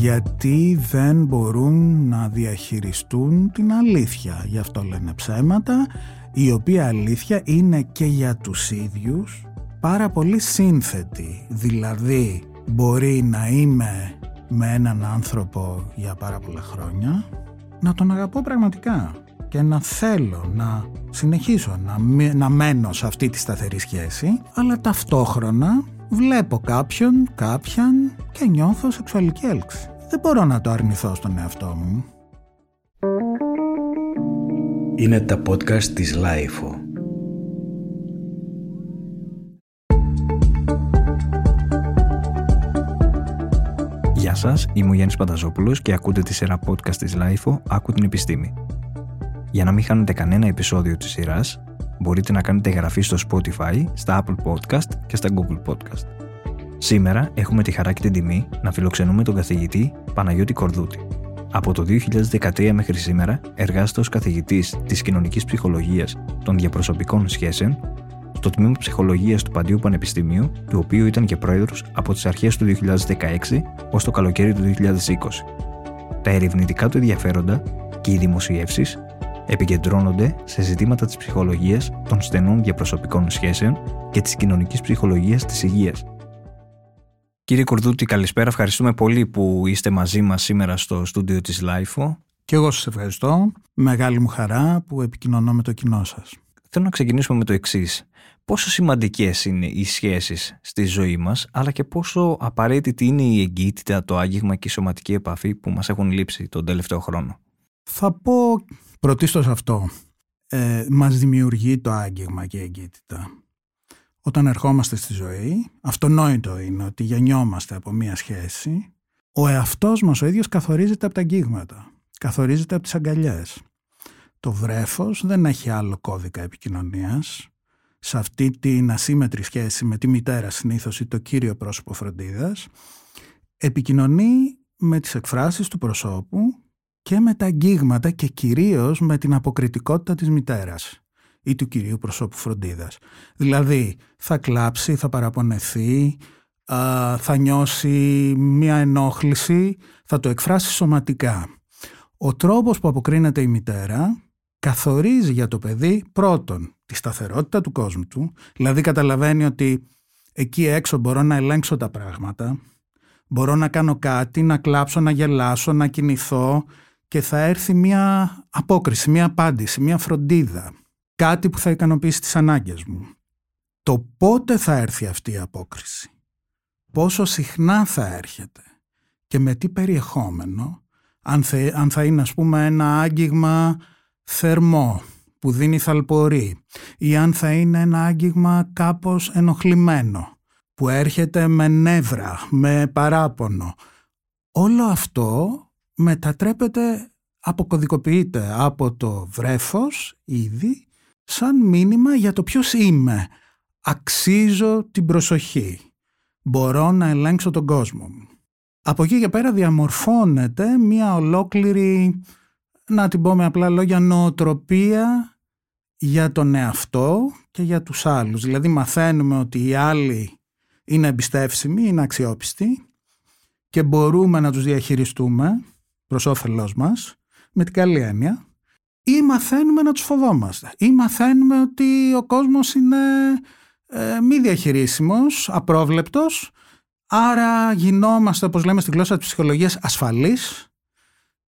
γιατί δεν μπορούν να διαχειριστούν την αλήθεια. Γι' αυτό λένε ψέματα, η οποία αλήθεια είναι και για τους ίδιους πάρα πολύ σύνθετη. Δηλαδή, μπορεί να είμαι με έναν άνθρωπο για πάρα πολλά χρόνια, να τον αγαπώ πραγματικά και να θέλω να συνεχίσω να, να μένω σε αυτή τη σταθερή σχέση, αλλά ταυτόχρονα βλέπω κάποιον, κάποιαν και νιώθω σεξουαλική έλξη. Δεν μπορώ να το αρνηθώ στον εαυτό μου. Είναι τα podcast της Lifeo. Γεια σας, είμαι ο Γιάννης Πανταζόπουλος και ακούτε τη σειρά podcast της Lifeo «Άκου την επιστήμη». Για να μην χάνετε κανένα επεισόδιο της σειράς, μπορείτε να κάνετε εγγραφή στο Spotify, στα Apple Podcast και στα Google Podcast. Σήμερα έχουμε τη χαρά και την τιμή να φιλοξενούμε τον καθηγητή Παναγιώτη Κορδούτη. Από το 2013 μέχρι σήμερα εργάζεται ως καθηγητής της κοινωνικής ψυχολογίας των διαπροσωπικών σχέσεων στο τμήμα ψυχολογίας του Παντίου Πανεπιστημίου, του οποίου ήταν και πρόεδρος από τις αρχές του 2016 ως το καλοκαίρι του 2020. Τα ερευνητικά του ενδιαφέροντα και οι δημοσιεύσεις επικεντρώνονται σε ζητήματα της ψυχολογίας των στενών διαπροσωπικών σχέσεων και της κοινωνικής ψυχολογίας της υγείας. Κύριε Κορδούτη, καλησπέρα. Ευχαριστούμε πολύ που είστε μαζί μας σήμερα στο στούντιο της LIFO. Και εγώ σας ευχαριστώ. Μεγάλη μου χαρά που επικοινωνώ με το κοινό σας. Θέλω να ξεκινήσουμε με το εξής. Πόσο σημαντικές είναι οι σχέσεις στη ζωή μας, αλλά και πόσο απαραίτητη είναι η εγκύτητα, το άγγιγμα και η σωματική επαφή που μας έχουν λείψει τον τελευταίο χρόνο; Θα πω πρωτίστως αυτό. Ε, μας δημιουργεί το άγγιγμα και η εγκύτητα. Όταν ερχόμαστε στη ζωή, αυτονόητο είναι ότι γεννιόμαστε από μία σχέση, ο εαυτός μας ο ίδιος καθορίζεται από τα αγγίγματα, καθορίζεται από τις αγκαλιές. Το βρέφος δεν έχει άλλο κώδικα επικοινωνίας. Σε αυτή την ασύμετρη σχέση με τη μητέρα συνήθως ή το κύριο πρόσωπο φροντίδας, επικοινωνεί με τις εκφράσεις του προσώπου και με τα αγγίγματα και κυρίως με την αποκριτικότητα της μητέρας ή του κυρίου προσώπου φροντίδας. Δηλαδή θα κλάψει, θα παραπονεθεί, θα νιώσει μία ενόχληση, θα το εκφράσει σωματικά. Ο τρόπος που αποκρίνεται η μητέρα καθορίζει για το παιδί πρώτον τη σταθερότητα του κόσμου του, δηλαδή καταλαβαίνει ότι εκεί έξω μπορώ να ελέγξω τα πράγματα, μπορώ να κάνω κάτι, να κλάψω, να γελάσω, να κινηθώ και θα έρθει μια απόκριση, μια απάντηση, μια φροντίδα κάτι που θα ικανοποιήσει τις ανάγκες μου. Το πότε θα έρθει αυτή η απόκριση, πόσο συχνά θα έρχεται; Και με τι περιεχόμενο, αν θα, αν θα είναι ας πούμε ένα άγγιγμα θερμό που δίνει θαλπορή ή αν θα είναι ένα άγγιγμα κάπως ενοχλημένο που έρχεται με νεύρα, με παράπονο. Όλο αυτό μετατρέπεται, αποκωδικοποιείται από το βρέφος ήδη σαν μήνυμα για το ποιος είμαι. Αξίζω την προσοχή. Μπορώ να ελέγξω τον κόσμο μου. Από εκεί και πέρα διαμορφώνεται μια ολόκληρη, να την πω με απλά λόγια, νοοτροπία για τον εαυτό και για τους άλλους. Δηλαδή μαθαίνουμε ότι οι άλλοι είναι εμπιστεύσιμοι, είναι αξιόπιστοι και μπορούμε να τους διαχειριστούμε προς όφελός μας με την καλή έννοια ή μαθαίνουμε να τους φοβόμαστε ή μαθαίνουμε ότι ο κόσμος είναι ε, μη διαχειρίσιμος, απρόβλεπτος άρα γινόμαστε όπως λέμε στη γλώσσα της ψυχολογίας ασφαλείς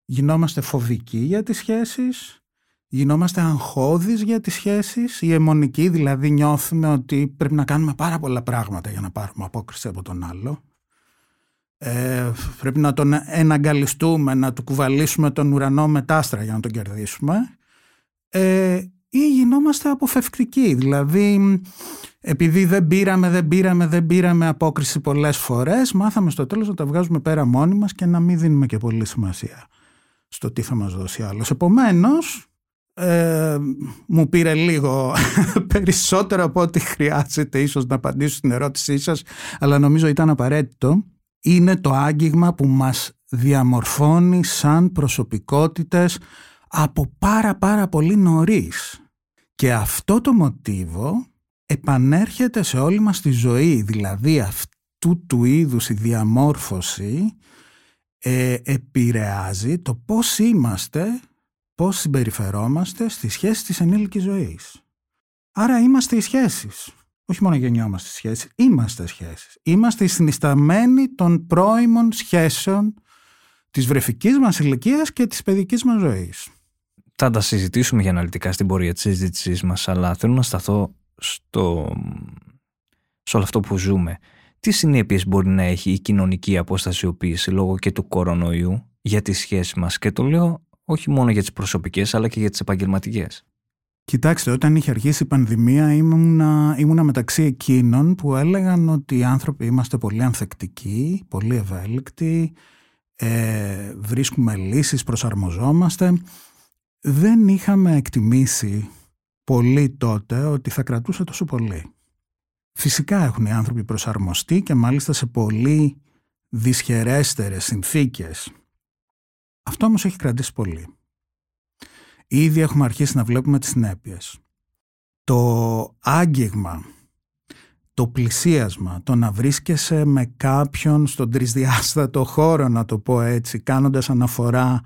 γινόμαστε φοβικοί για τις σχέσεις γινόμαστε αγχώδεις για τις σχέσεις ή αιμονικοί δηλαδή νιώθουμε ότι πρέπει να κάνουμε πάρα πολλά πράγματα για να πάρουμε απόκριση από τον άλλο ε, πρέπει να τον εναγκαλιστούμε, να του κουβαλήσουμε τον ουρανό με τάστρα για να τον κερδίσουμε ε, ή γινόμαστε αποφευκτικοί. Δηλαδή, επειδή δεν πήραμε, δεν πήραμε, δεν πήραμε απόκριση πολλές φορές, μάθαμε στο τέλος να τα βγάζουμε πέρα μόνοι μας και να μην δίνουμε και πολύ σημασία στο τι θα μας δώσει άλλος. Επομένως, ε, μου πήρε λίγο περισσότερο από ό,τι χρειάζεται ίσως να απαντήσω στην ερώτησή σας, αλλά νομίζω ήταν απαραίτητο είναι το άγγιγμα που μας διαμορφώνει σαν προσωπικότητες από πάρα πάρα πολύ νωρίς. Και αυτό το μοτίβο επανέρχεται σε όλη μας τη ζωή, δηλαδή αυτού του είδους η διαμόρφωση ε, επηρεάζει το πώς είμαστε, πώς συμπεριφερόμαστε στη σχέση της ενήλικης ζωής. Άρα είμαστε οι σχέσεις. Όχι μόνο γεννιόμαστε σχέσεις, είμαστε σχέσεις. Είμαστε οι συνισταμένοι των πρώιμων σχέσεων της βρεφικής μας ηλικίας και της παιδικής μας ζωής. Θα τα συζητήσουμε για αναλυτικά στην πορεία της συζήτησής μας, αλλά θέλω να σταθώ στο... σε όλο αυτό που ζούμε. Τι συνέπειες μπορεί να έχει η κοινωνική αποστασιοποίηση λόγω και του κορονοϊού για τις σχέσεις μας; Και το λέω όχι μόνο για τις προσωπικές αλλά και για τις επαγγελματικές. Κοιτάξτε, όταν είχε αρχίσει η πανδημία ήμουνα, ήμουνα μεταξύ εκείνων που έλεγαν ότι οι άνθρωποι είμαστε πολύ ανθεκτικοί, πολύ ευέλικτοι, ε, βρίσκουμε λύσεις, προσαρμοζόμαστε. Δεν είχαμε εκτιμήσει πολύ τότε ότι θα κρατούσε τόσο πολύ. Φυσικά έχουν οι άνθρωποι προσαρμοστεί και μάλιστα σε πολύ δυσχερέστερες συνθήκες. Αυτό όμως έχει κρατήσει πολύ. Ήδη έχουμε αρχίσει να βλέπουμε τις συνέπειες. Το άγγιγμα, το πλησίασμα, το να βρίσκεσαι με κάποιον στον τρισδιάστατο χώρο, να το πω έτσι, κάνοντας αναφορά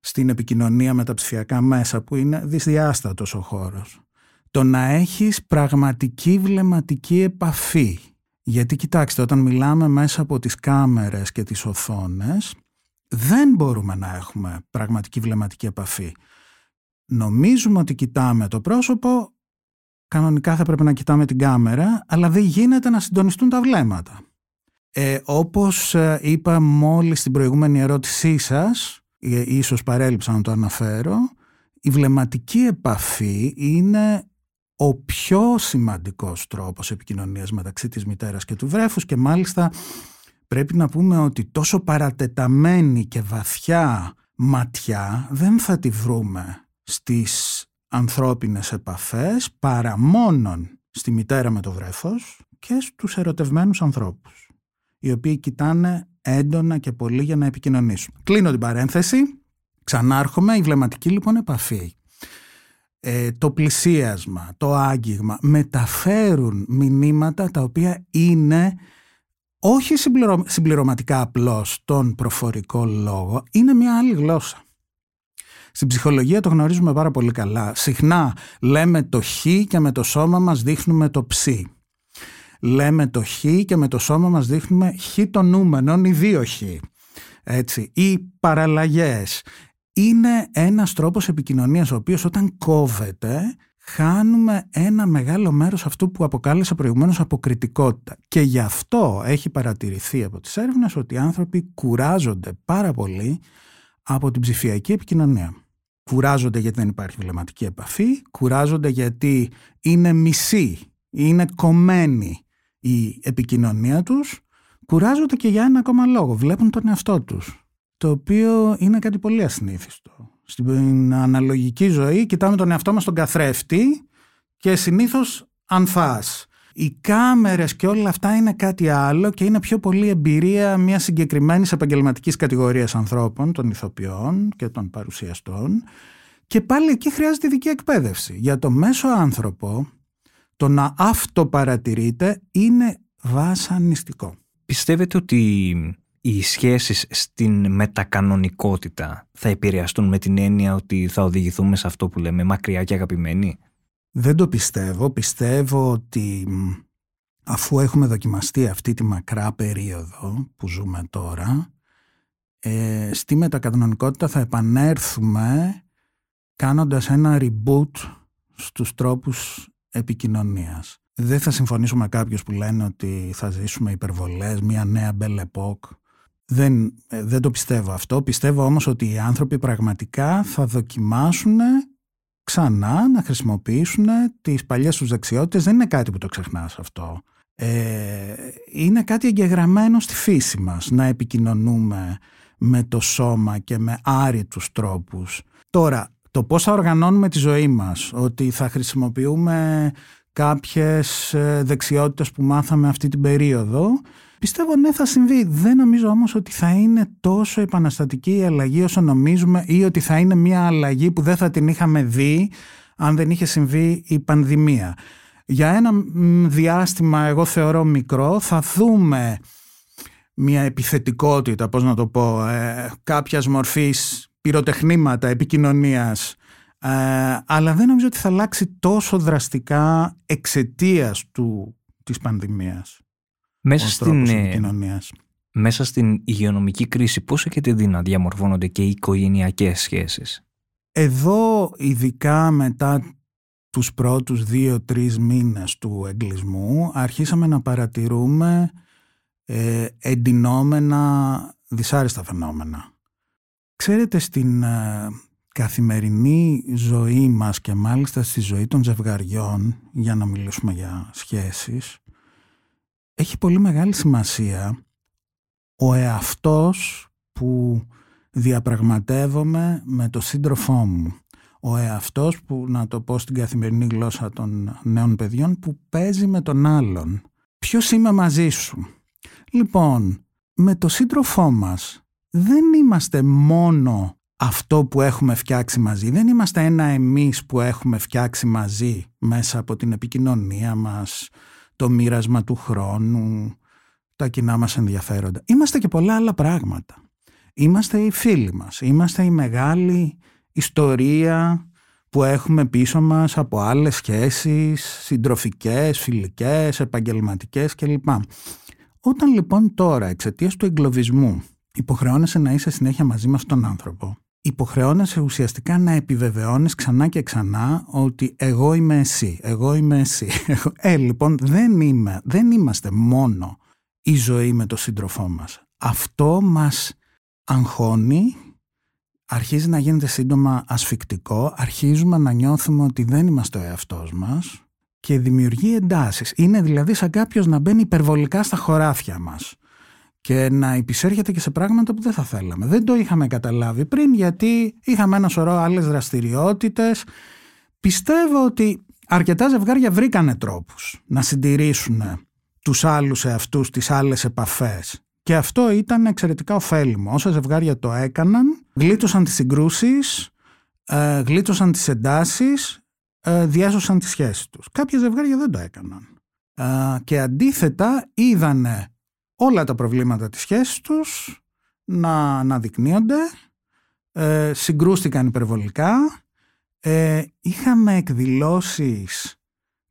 στην επικοινωνία με τα ψηφιακά μέσα, που είναι δυσδιάστατος ο χώρος. Το να έχεις πραγματική βλεμματική επαφή. Γιατί κοιτάξτε, όταν μιλάμε μέσα από τις κάμερες και τις οθόνες, δεν μπορούμε να έχουμε πραγματική βλεμματική επαφή νομίζουμε ότι κοιτάμε το πρόσωπο, κανονικά θα πρέπει να κοιτάμε την κάμερα, αλλά δεν γίνεται να συντονιστούν τα βλέμματα. Ε, όπως ε, είπα μόλις στην προηγούμενη ερώτησή σας, ε, ίσως παρέλειψα να το αναφέρω, η βλεμματική επαφή είναι ο πιο σημαντικός τρόπος επικοινωνίας μεταξύ της μητέρας και του βρέφους και μάλιστα πρέπει να πούμε ότι τόσο παρατεταμένη και βαθιά ματιά δεν θα τη βρούμε στις ανθρώπινες επαφές παρά μόνον στη μητέρα με το βρέφος και στους ερωτευμένους ανθρώπους οι οποίοι κοιτάνε έντονα και πολύ για να επικοινωνήσουν. Κλείνω την παρένθεση, ξανάρχομαι, η βλεμματική λοιπόν επαφή. Ε, το πλησίασμα, το άγγιγμα μεταφέρουν μηνύματα τα οποία είναι όχι συμπληρωματικά απλώς τον προφορικό λόγο, είναι μια άλλη γλώσσα. Στην ψυχολογία το γνωρίζουμε πάρα πολύ καλά. Συχνά λέμε το χ και με το σώμα μας δείχνουμε το ψ. Λέμε το χ και με το σώμα μας δείχνουμε χ των νούμενων ή δύο χ. Έτσι. Οι παραλλαγές είναι ένας τρόπος επικοινωνίας ο οποίος όταν κόβεται χάνουμε ένα μεγάλο μέρος αυτού που αποκάλεσα προηγουμένως αποκριτικότητα. Και γι' αυτό έχει παρατηρηθεί από τις έρευνες ότι οι άνθρωποι κουράζονται πάρα πολύ από την ψηφιακή επικοινωνία. Κουράζονται γιατί δεν υπάρχει βλεμματική επαφή, κουράζονται γιατί είναι μισή, είναι κομμένη η επικοινωνία τους, κουράζονται και για ένα ακόμα λόγο, βλέπουν τον εαυτό τους, το οποίο είναι κάτι πολύ ασυνήθιστο. Στην αναλογική ζωή κοιτάμε τον εαυτό μας στον καθρέφτη και συνήθως ανθάς. Οι κάμερες και όλα αυτά είναι κάτι άλλο και είναι πιο πολύ εμπειρία μιας συγκεκριμένης επαγγελματικής κατηγορίας ανθρώπων, των ηθοποιών και των παρουσιαστών. Και πάλι εκεί χρειάζεται ειδική εκπαίδευση. Για το μέσο άνθρωπο το να αυτοπαρατηρείται είναι βασανιστικό. Πιστεύετε ότι οι σχέσεις στην μετακανονικότητα θα επηρεαστούν με την έννοια ότι θα οδηγηθούμε σε αυτό που λέμε μακριά και αγαπημένοι; Δεν το πιστεύω. Πιστεύω ότι αφού έχουμε δοκιμαστεί αυτή τη μακρά περίοδο που ζούμε τώρα, ε, στη μετακανονικότητα θα επανέρθουμε κάνοντας ένα reboot στους τρόπους επικοινωνίας. Δεν θα συμφωνήσω με κάποιους που λένε ότι θα ζήσουμε υπερβολές, μια νέα Belle Époque. Δεν, ε, δεν το πιστεύω αυτό. Πιστεύω όμως ότι οι άνθρωποι πραγματικά θα δοκιμάσουν ξανά να χρησιμοποιήσουν τις παλιές τους δεξιότητες. Δεν είναι κάτι που το ξεχνάς αυτό. Ε, είναι κάτι εγγεγραμμένο στη φύση μας να επικοινωνούμε με το σώμα και με άρρητους τρόπους. Τώρα, το πώς θα οργανώνουμε τη ζωή μας, ότι θα χρησιμοποιούμε κάποιες ε, δεξιότητες που μάθαμε αυτή την περίοδο, πιστεύω ναι θα συμβεί. Δεν νομίζω όμως ότι θα είναι τόσο επαναστατική η αλλαγή όσο νομίζουμε ή ότι θα είναι μια αλλαγή που δεν θα την είχαμε δει αν δεν είχε συμβεί η πανδημία. Για ένα διάστημα, εγώ θεωρώ μικρό, θα δούμε μια επιθετικότητα, πώς να το πω, ε, κάποιας μορφής πυροτεχνήματα επικοινωνίας ε, αλλά δεν νομίζω ότι θα αλλάξει τόσο δραστικά εξαιτίας του, της πανδημίας. Μέσα στην, ε, μέσα στην υγειονομική κρίση πώς έχετε δει να διαμορφώνονται και οι οικογενειακές σχέσεις; Εδώ ειδικά μετά τους πρώτους δύο-τρεις μήνες του εγκλισμού αρχίσαμε να παρατηρούμε ε, εντυνόμενα δυσάρεστα φαινόμενα. Ξέρετε στην ε, καθημερινή ζωή μας και μάλιστα στη ζωή των ζευγαριών, για να μιλήσουμε για σχέσεις, έχει πολύ μεγάλη σημασία ο εαυτός που διαπραγματεύομαι με το σύντροφό μου. Ο εαυτός που, να το πω στην καθημερινή γλώσσα των νέων παιδιών, που παίζει με τον άλλον. Ποιος είμαι μαζί σου; Λοιπόν, με το σύντροφό μας δεν είμαστε μόνο αυτό που έχουμε φτιάξει μαζί. Δεν είμαστε ένα εμείς που έχουμε φτιάξει μαζί μέσα από την επικοινωνία μας, το μοίρασμα του χρόνου, τα κοινά μας ενδιαφέροντα. Είμαστε και πολλά άλλα πράγματα. Είμαστε οι φίλοι μας. Είμαστε η μεγάλη ιστορία που έχουμε πίσω μας από άλλες σχέσεις, συντροφικές, φιλικές, επαγγελματικές κλπ. Όταν λοιπόν τώρα εξαιτίας του εγκλωβισμού υποχρεώνεσαι να είσαι συνέχεια μαζί με αυτόν τον άνθρωπο, υποχρεώνεσαι ουσιαστικά να επιβεβαιώνεις ξανά και ξανά ότι εγώ είμαι εσύ, εγώ είμαι εσύ. Ε, λοιπόν, δεν, είμαι, δεν είμαστε μόνο η ζωή με τον σύντροφό μας. Αυτό μας αγχώνει, αρχίζει να γίνεται σύντομα ασφικτικό, αρχίζουμε να νιώθουμε ότι δεν είμαστε ο εαυτός μας και δημιουργεί εντάσεις. Είναι δηλαδή σαν κάποιος να μπαίνει υπερβολικά στα χωράφια μας και να υπησέρχεται και σε πράγματα που δεν θα θέλαμε. Δεν το είχαμε καταλάβει πριν γιατί είχαμε ένα σωρό άλλες δραστηριότητες. Πιστεύω ότι αρκετά ζευγάρια βρήκανε τρόπους να συντηρήσουν τους άλλους εαυτούς, τις άλλες επαφές. Και αυτό ήταν εξαιρετικά ωφέλιμο. Όσα ζευγάρια το έκαναν, γλίτωσαν τις συγκρούσεις, ε, γλίτωσαν τις εντάσεις, ε, διάσωσαν τις σχέσεις τους. Κάποια ζευγάρια δεν το έκαναν. Ε, και αντίθετα είδανε όλα τα προβλήματα της σχέσης τους να αναδεικνύονται, ε, συγκρούστηκαν υπερβολικά, ε, είχαμε εκδηλώσεις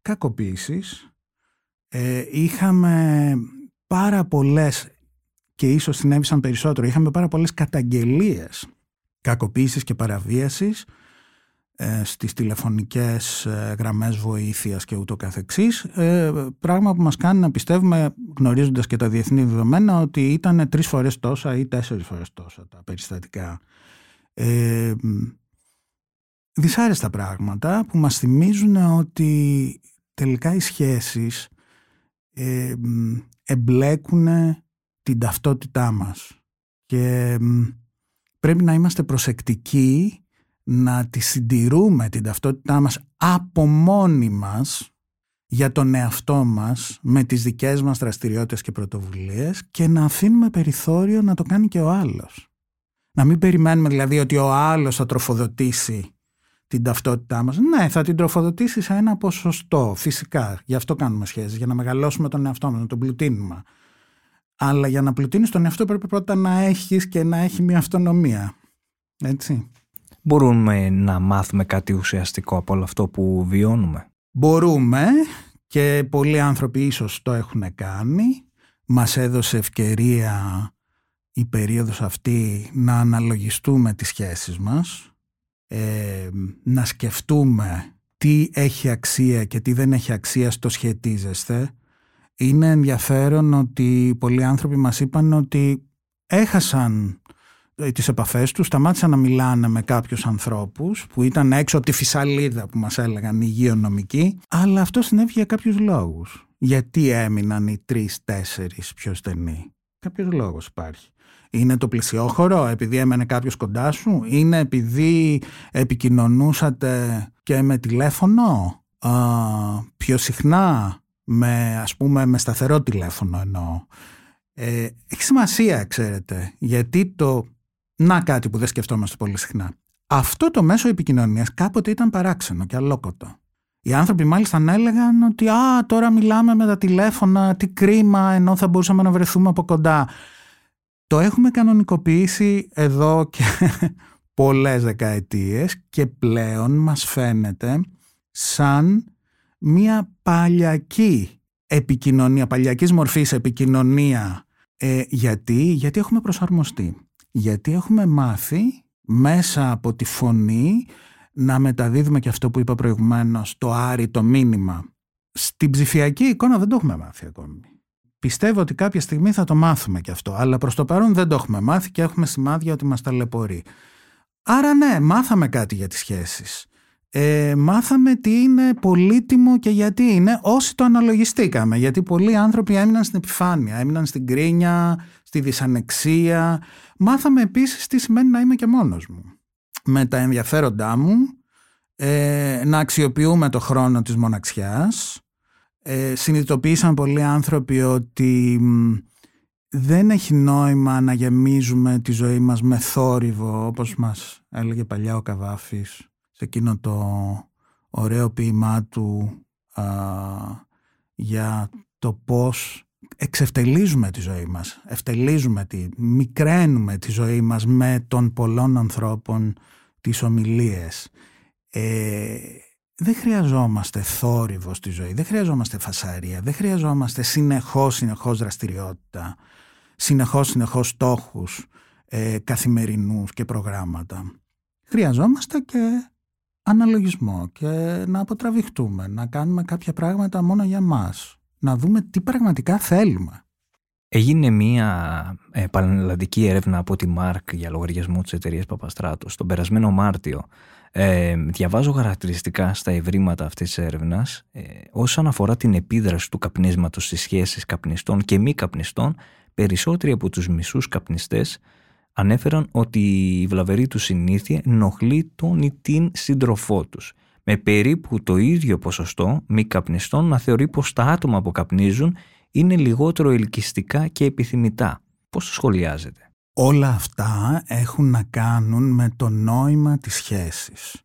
κακοποίησης, ε, είχαμε πάρα πολλές και ίσως συνέβησαν περισσότερο, είχαμε πάρα πολλές καταγγελίες κακοποίησης και παραβίασης ε, στις τηλεφωνικές ε, γραμμές βοήθειας και ούτω καθεξής. Ε, πράγμα που μας κάνει να πιστεύουμε γνωρίζοντας και τα διεθνή δεδομένα ότι ήταν τρεις φορές τόσα ή τέσσερις φορές τόσα τα περιστατικά. Ε, δυσάρεστα πράγματα που μας θυμίζουν ότι τελικά οι σχέσεις ε, εμπλέκουν την ταυτότητά μας. Και πρέπει να είμαστε προσεκτικοί να τη συντηρούμε την ταυτότητά μας από μόνοι μας για τον εαυτό μας με τις δικές μας δραστηριότητες και πρωτοβουλίες και να αφήνουμε περιθώριο να το κάνει και ο άλλος. Να μην περιμένουμε δηλαδή ότι ο άλλος θα τροφοδοτήσει την ταυτότητά μας. Ναι, θα την τροφοδοτήσει σε ένα ποσοστό, φυσικά. Γι' αυτό κάνουμε σχέσεις, για να μεγαλώσουμε τον εαυτό μας, να τον πλουτίνουμε. Αλλά για να πλουτίνεις τον εαυτό πρέπει πρώτα να έχεις και να έχει μια αυτονομία. Έτσι μπορούμε να μάθουμε κάτι ουσιαστικό από όλο αυτό που βιώνουμε; Μπορούμε και πολλοί άνθρωποι ίσως το έχουν κάνει. Μας έδωσε ευκαιρία η περίοδος αυτή να αναλογιστούμε τις σχέσεις μας, ε, να σκεφτούμε τι έχει αξία και τι δεν έχει αξία στο σχετίζεστε. Είναι ενδιαφέρον ότι πολλοί άνθρωποι μας είπαν ότι έχασαν ε, τις επαφές τους, σταμάτησαν να μιλάνε με κάποιους ανθρώπους που ήταν έξω από τη φυσαλίδα που μας έλεγαν υγειονομικοί, αλλά αυτό συνέβη για κάποιους λόγους. Γιατί έμειναν οι τρεις-τέσσερις πιο στενοί. Κάποιος λόγος υπάρχει. Είναι το πλησιόχωρο, επειδή έμενε κάποιος κοντά σου, είναι επειδή επικοινωνούσατε και με τηλέφωνο, α, πιο συχνά, με, ας πούμε με σταθερό τηλέφωνο εννοώ. Ε, έχει σημασία, ξέρετε, γιατί το να κάτι που δεν σκεφτόμαστε πολύ συχνά. Αυτό το μέσο επικοινωνίας κάποτε ήταν παράξενο και αλόκοτο. Οι άνθρωποι μάλιστα έλεγαν ότι «Α, τώρα μιλάμε με τα τηλέφωνα, τι κρίμα, ενώ θα μπορούσαμε να βρεθούμε από κοντά». Το έχουμε κανονικοποιήσει εδώ και πολλές δεκαετίες και πλέον μας φαίνεται σαν μια παλιακή επικοινωνία, παλιακής μορφής επικοινωνία. Ε, γιατί, γιατί έχουμε προσαρμοστεί. Γιατί έχουμε μάθει μέσα από τη φωνή να μεταδίδουμε και αυτό που είπα προηγουμένως, το άρρητο μήνυμα. Στην ψηφιακή εικόνα δεν το έχουμε μάθει ακόμη. Πιστεύω ότι κάποια στιγμή θα το μάθουμε και αυτό, αλλά προς το παρόν δεν το έχουμε μάθει και έχουμε σημάδια ότι μας ταλαιπωρεί. Άρα ναι, μάθαμε κάτι για τις σχέσεις. Ε, μάθαμε τι είναι πολύτιμο και γιατί είναι όσοι το αναλογιστήκαμε. Γιατί πολλοί άνθρωποι έμειναν στην επιφάνεια, έμειναν στην κρίνια, στη δυσανεξία. Μάθαμε επίσης τι σημαίνει να είμαι και μόνος μου. Με τα ενδιαφέροντά μου, ε, να αξιοποιούμε το χρόνο της μοναξιάς. Ε, συνειδητοποίησαν πολλοί άνθρωποι ότι δεν έχει νόημα να γεμίζουμε τη ζωή μας με θόρυβο όπως μας έλεγε παλιά ο Καβάφης σε εκείνο το ωραίο ποίημά του α, για το πώς εξευτελίζουμε τη ζωή μας, ευτελίζουμε τη, μικραίνουμε τη ζωή μας με των πολλών ανθρώπων τις ομιλίες. Ε, δεν χρειαζόμαστε θόρυβο στη ζωή, δεν χρειαζόμαστε φασαρία, δεν χρειαζόμαστε συνεχώς, συνεχώς δραστηριότητα. Συνεχώς, συνεχώς στόχους ε, καθημερινούς και προγράμματα. Χρειαζόμαστε και αναλογισμό και να αποτραβηχτούμε, να κάνουμε κάποια πράγματα μόνο για μας, να δούμε τι πραγματικά θέλουμε. Έγινε μία ε, έρευνα από τη ΜΑΡΚ για λογαριασμό της εταιρείας Παπαστράτος τον περασμένο Μάρτιο. Ε, διαβάζω χαρακτηριστικά στα ευρήματα αυτής της έρευνας ε, όσον αφορά την επίδραση του καπνίσματος στις σχέσεις καπνιστών και μη καπνιστών περισσότεροι από τους μισούς καπνιστές ανέφεραν ότι η βλαβερή τους συνήθεια ενοχλεί τον ή την σύντροφό τους, με περίπου το ίδιο ποσοστό μη καπνιστών να θεωρεί πως τα άτομα που καπνίζουν είναι λιγότερο ελκυστικά και επιθυμητά. Πώς το σχολιάζετε; Όλα αυτά έχουν να κάνουν με το νόημα της σχέσης.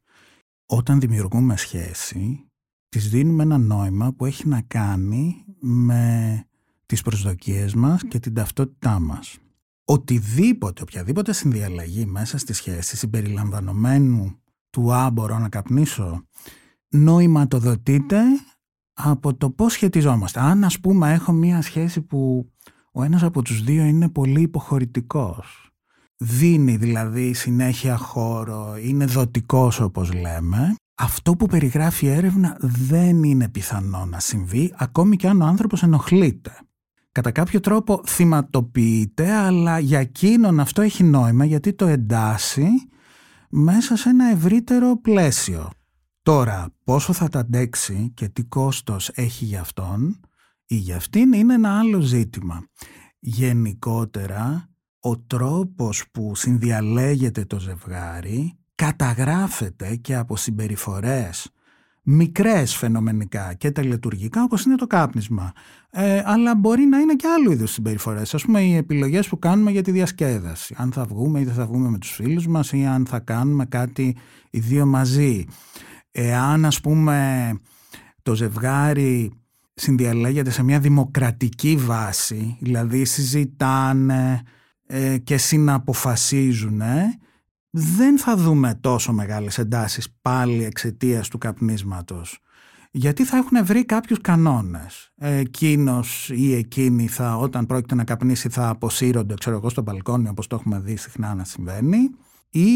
Όταν δημιουργούμε σχέση, της δίνουμε ένα νόημα που έχει να κάνει με τις προσδοκίες μας και την ταυτότητά μας. Οτιδήποτε, οποιαδήποτε συνδιαλλαγή μέσα στη σχέση συμπεριλαμβανομένου του «Α, μπορώ να καπνίσω» νοηματοδοτείται από το πώς σχετιζόμαστε. Αν ας πούμε έχω μία σχέση που ο ένας από τους δύο είναι πολύ υποχωρητικός, δίνει δηλαδή συνέχεια χώρο, είναι δοτικός όπως λέμε, αυτό που περιγράφει η έρευνα δεν είναι πιθανό να συμβεί ακόμη και αν ο άνθρωπος ενοχλείται κατά κάποιο τρόπο θυματοποιείται, αλλά για εκείνον αυτό έχει νόημα γιατί το εντάσσει μέσα σε ένα ευρύτερο πλαίσιο. Τώρα, πόσο θα τα αντέξει και τι κόστος έχει για αυτόν ή για αυτήν είναι ένα άλλο ζήτημα. Γενικότερα, ο τρόπος που συνδιαλέγεται το ζευγάρι καταγράφεται και από συμπεριφορές μικρές φαινομενικά και τελετουργικά όπως είναι το κάπνισμα. Ε, αλλά μπορεί να είναι και άλλου είδους συμπεριφορές. Ας πούμε οι επιλογές που κάνουμε για τη διασκέδαση. Αν θα βγούμε ή δεν θα βγούμε με τους φίλους μας ή αν θα κάνουμε κάτι οι δύο μαζί. Εάν ας πούμε το ζευγάρι συνδιαλέγεται σε μια δημοκρατική βάση, δηλαδή συζητάνε ε, και συναποφασίζουν, δεν θα δούμε τόσο μεγάλες εντάσεις πάλι εξαιτίας του καπνίσματος. Γιατί θα έχουν βρει κάποιους κανόνες. Εκείνος ή εκείνη θα, όταν πρόκειται να καπνίσει θα αποσύρονται ξέρω εγώ στο μπαλκόνι όπως το έχουμε δει συχνά να συμβαίνει ή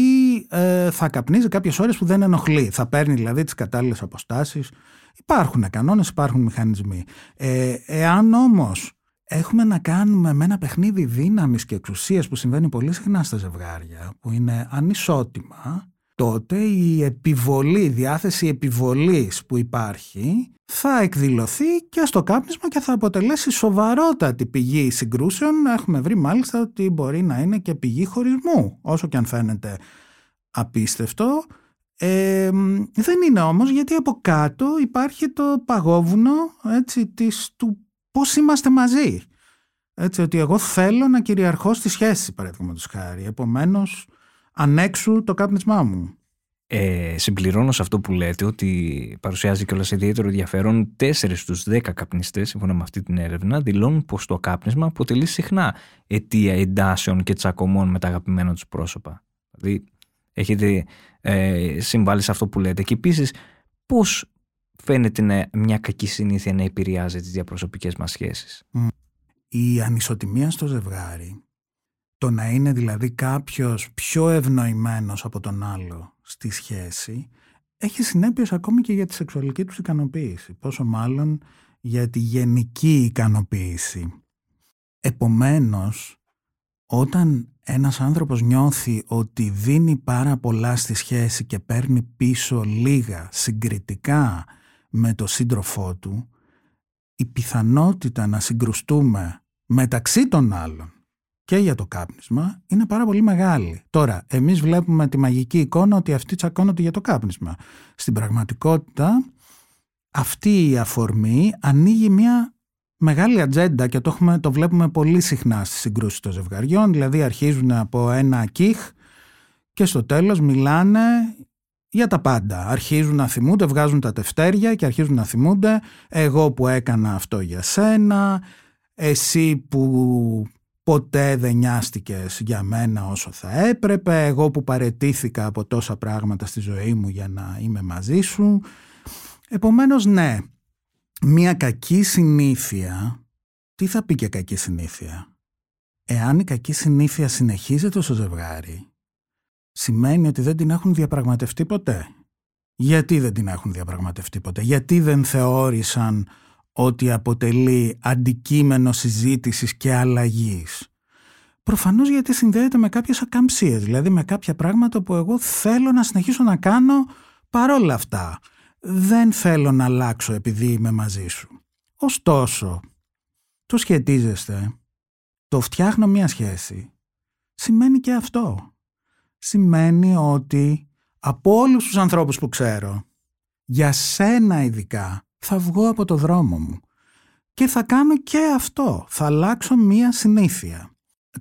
ε, θα καπνίζει κάποιες ώρες που δεν ενοχλεί. Θα παίρνει δηλαδή τις κατάλληλες αποστάσεις. Υπάρχουν κανόνες, υπάρχουν μηχανισμοί. Ε, εάν όμως έχουμε να κάνουμε με ένα παιχνίδι δύναμης και εξουσίας που συμβαίνει πολύ συχνά στα ζευγάρια, που είναι ανισότιμα, τότε η επιβολή, η διάθεση επιβολής που υπάρχει θα εκδηλωθεί και στο κάπνισμα και θα αποτελέσει σοβαρότατη πηγή συγκρούσεων. Έχουμε βρει μάλιστα ότι μπορεί να είναι και πηγή χωρισμού, όσο και αν φαίνεται απίστευτο. Ε, δεν είναι όμως γιατί από κάτω υπάρχει το παγόβουνο έτσι, της, του πώς είμαστε μαζί. Έτσι, ότι εγώ θέλω να κυριαρχώ στη σχέση, παραδείγματος χάρη. Επομένως, ανέξου το κάπνισμά μου. Ε, συμπληρώνω σε αυτό που λέτε ότι παρουσιάζει κιόλας ιδιαίτερο ενδιαφέρον 4 στους 10 καπνιστές, σύμφωνα με αυτή την έρευνα, δηλώνουν πως το κάπνισμα αποτελεί συχνά αιτία εντάσεων και τσακωμών με τα αγαπημένα τους πρόσωπα. Δηλαδή, έχετε ε, συμβάλει σε αυτό που λέτε. Και επίσης, πώς φαίνεται μια κακή συνήθεια να επηρεάζει τις διαπροσωπικές μας σχέσεις. Η ανισοτιμία στο ζευγάρι, το να είναι δηλαδή κάποιος πιο ευνοημένος από τον άλλο στη σχέση, έχει συνέπειες ακόμη και για τη σεξουαλική τους ικανοποίηση. Πόσο μάλλον για τη γενική ικανοποίηση. Επομένως, όταν ένας άνθρωπος νιώθει ότι δίνει πάρα πολλά στη σχέση και παίρνει πίσω λίγα συγκριτικά με το σύντροφό του, η πιθανότητα να συγκρουστούμε μεταξύ των άλλων και για το κάπνισμα είναι πάρα πολύ μεγάλη. Τώρα, εμείς βλέπουμε τη μαγική εικόνα ότι αυτοί τσακώνονται για το κάπνισμα. Στην πραγματικότητα, αυτή η αφορμή ανοίγει μια μεγάλη ατζέντα και το, έχουμε, το βλέπουμε πολύ συχνά στις συγκρούσεις των ζευγαριών, δηλαδή αρχίζουν από ένα κιχ και στο τέλος μιλάνε για τα πάντα. Αρχίζουν να θυμούνται, βγάζουν τα τευτέρια και αρχίζουν να θυμούνται εγώ που έκανα αυτό για σένα, εσύ που ποτέ δεν νοιάστηκες για μένα όσο θα έπρεπε, εγώ που παρετήθηκα από τόσα πράγματα στη ζωή μου για να είμαι μαζί σου. Επομένως ναι, μια κακή συνήθεια, τι θα πει και κακή συνήθεια; Εάν η κακή συνήθεια συνεχίζεται στο ζευγάρι, σημαίνει ότι δεν την έχουν διαπραγματευτεί ποτέ. Γιατί δεν την έχουν διαπραγματευτεί ποτέ, γιατί δεν θεώρησαν ότι αποτελεί αντικείμενο συζήτησης και αλλαγής; Προφανώς γιατί συνδέεται με κάποιες ακαμψίες, δηλαδή με κάποια πράγματα που εγώ θέλω να συνεχίσω να κάνω παρόλα αυτά. Δεν θέλω να αλλάξω επειδή είμαι μαζί σου. Ωστόσο, το σχετίζεστε, το φτιάχνω μια σχέση, σημαίνει και αυτό. Σημαίνει ότι από όλους τους ανθρώπους που ξέρω, για σένα ειδικά, θα βγω από το δρόμο μου και θα κάνω και αυτό. Θα αλλάξω μία συνήθεια.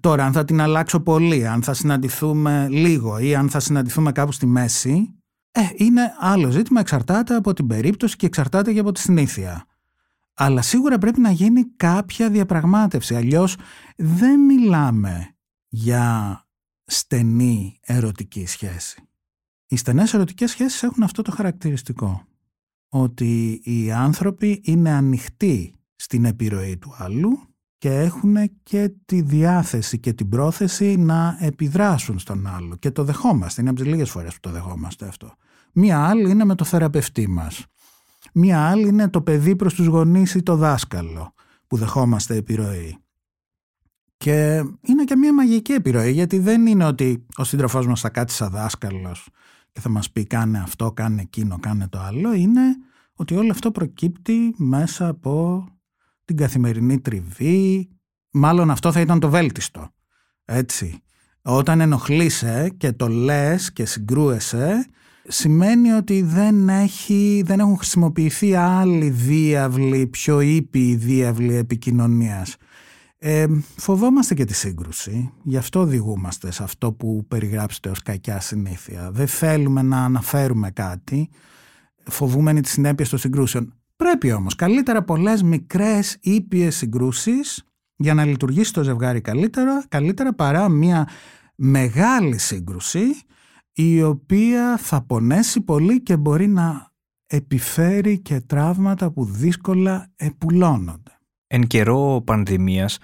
Τώρα, αν θα την αλλάξω πολύ, αν θα συναντηθούμε λίγο ή αν θα συναντηθούμε κάπου στη μέση, ε, είναι άλλο ζήτημα, εξαρτάται από την περίπτωση και εξαρτάται και από τη συνήθεια. Αλλά σίγουρα πρέπει να γίνει κάποια διαπραγμάτευση, αλλιώς δεν μιλάμε για στενή ερωτική σχέση. Οι στενές ερωτικές σχέσεις έχουν αυτό το χαρακτηριστικό ότι οι άνθρωποι είναι ανοιχτοί στην επιρροή του άλλου και έχουν και τη διάθεση και την πρόθεση να επιδράσουν στον άλλο και το δεχόμαστε, είναι από τις λίγες φορές που το δεχόμαστε αυτό. Μία άλλη είναι με το θεραπευτή μας. Μία άλλη είναι το παιδί προς τους γονείς ή το δάσκαλο που δεχόμαστε επιρροή. Και είναι και μια μαγική επιρροή γιατί δεν είναι ότι ο σύντροφός μας θα κάτσει σαν δάσκαλος και θα μας πει κάνε αυτό, κάνε εκείνο, κάνε το άλλο, είναι ότι όλο αυτό προκύπτει μέσα από την καθημερινή τριβή. Μάλλον αυτό θα ήταν το βέλτιστο. Έτσι. Όταν ενοχλείσαι και το λες και συγκρούεσαι, σημαίνει ότι δεν, έχει, δεν έχουν χρησιμοποιηθεί άλλοι διάβλοι, πιο ήπιοι διάβλοι επικοινωνίας. Ε, φοβόμαστε και τη σύγκρουση, γι' αυτό οδηγούμαστε σε αυτό που περιγράψετε ως κακιά συνήθεια. Δεν θέλουμε να αναφέρουμε κάτι, φοβούμενοι τις συνέπειες των συγκρούσεων. Πρέπει όμως καλύτερα πολλές μικρές ήπιες συγκρούσεις για να λειτουργήσει το ζευγάρι καλύτερα, καλύτερα παρά μια μεγάλη σύγκρουση η οποία θα πονέσει πολύ και μπορεί να επιφέρει και τραύματα που δύσκολα επουλώνονται. Εν καιρό πανδημίας,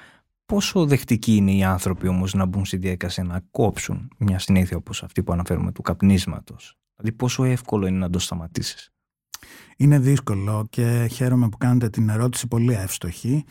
πόσο δεκτικοί είναι οι άνθρωποι όμως να μπουν στη διαδικασία να κόψουν μια συνήθεια όπως αυτή που αναφέρουμε του καπνίσματος; Δηλαδή πόσο εύκολο είναι να το σταματήσεις; Είναι δύσκολο και χαίρομαι που κάνετε την ερώτηση πολύ εύστοχη.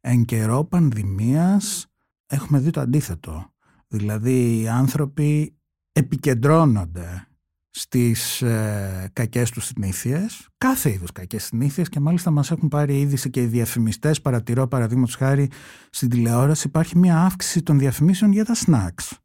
Εν καιρό πανδημίας έχουμε δει το αντίθετο. Δηλαδή οι άνθρωποι επικεντρώνονται στις ε, κακές τους συνήθειες, κάθε είδους κακές συνήθειες και μάλιστα μας έχουν πάρει είδηση και οι διαφημιστές, παρατηρώ παραδείγματος χάρη στην τηλεόραση υπάρχει μια αύξηση των διαφημίσεων για τα snacks.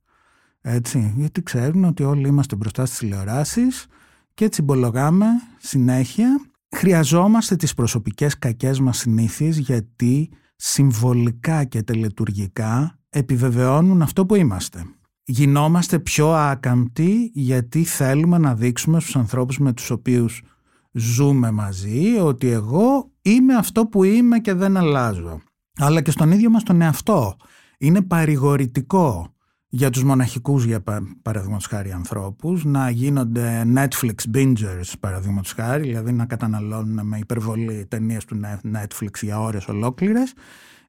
Έτσι, γιατί ξέρουν ότι όλοι είμαστε μπροστά στις τηλεοράσεις και έτσι μπολογάμε συνέχεια. Χρειαζόμαστε τις προσωπικές κακές μας συνήθειες γιατί συμβολικά και τελετουργικά επιβεβαιώνουν αυτό που είμαστε. Γινόμαστε πιο άκαμπτοι γιατί θέλουμε να δείξουμε στους ανθρώπους με τους οποίους ζούμε μαζί ότι εγώ είμαι αυτό που είμαι και δεν αλλάζω. Αλλά και στον ίδιο μας τον εαυτό. Είναι παρηγορητικό για τους μοναχικούς για παραδείγματος χάρη ανθρώπους να γίνονται Netflix bingers παραδείγματος χάρη δηλαδή να καταναλώνουν με υπερβολή ταινίες του Netflix για ώρες ολόκληρες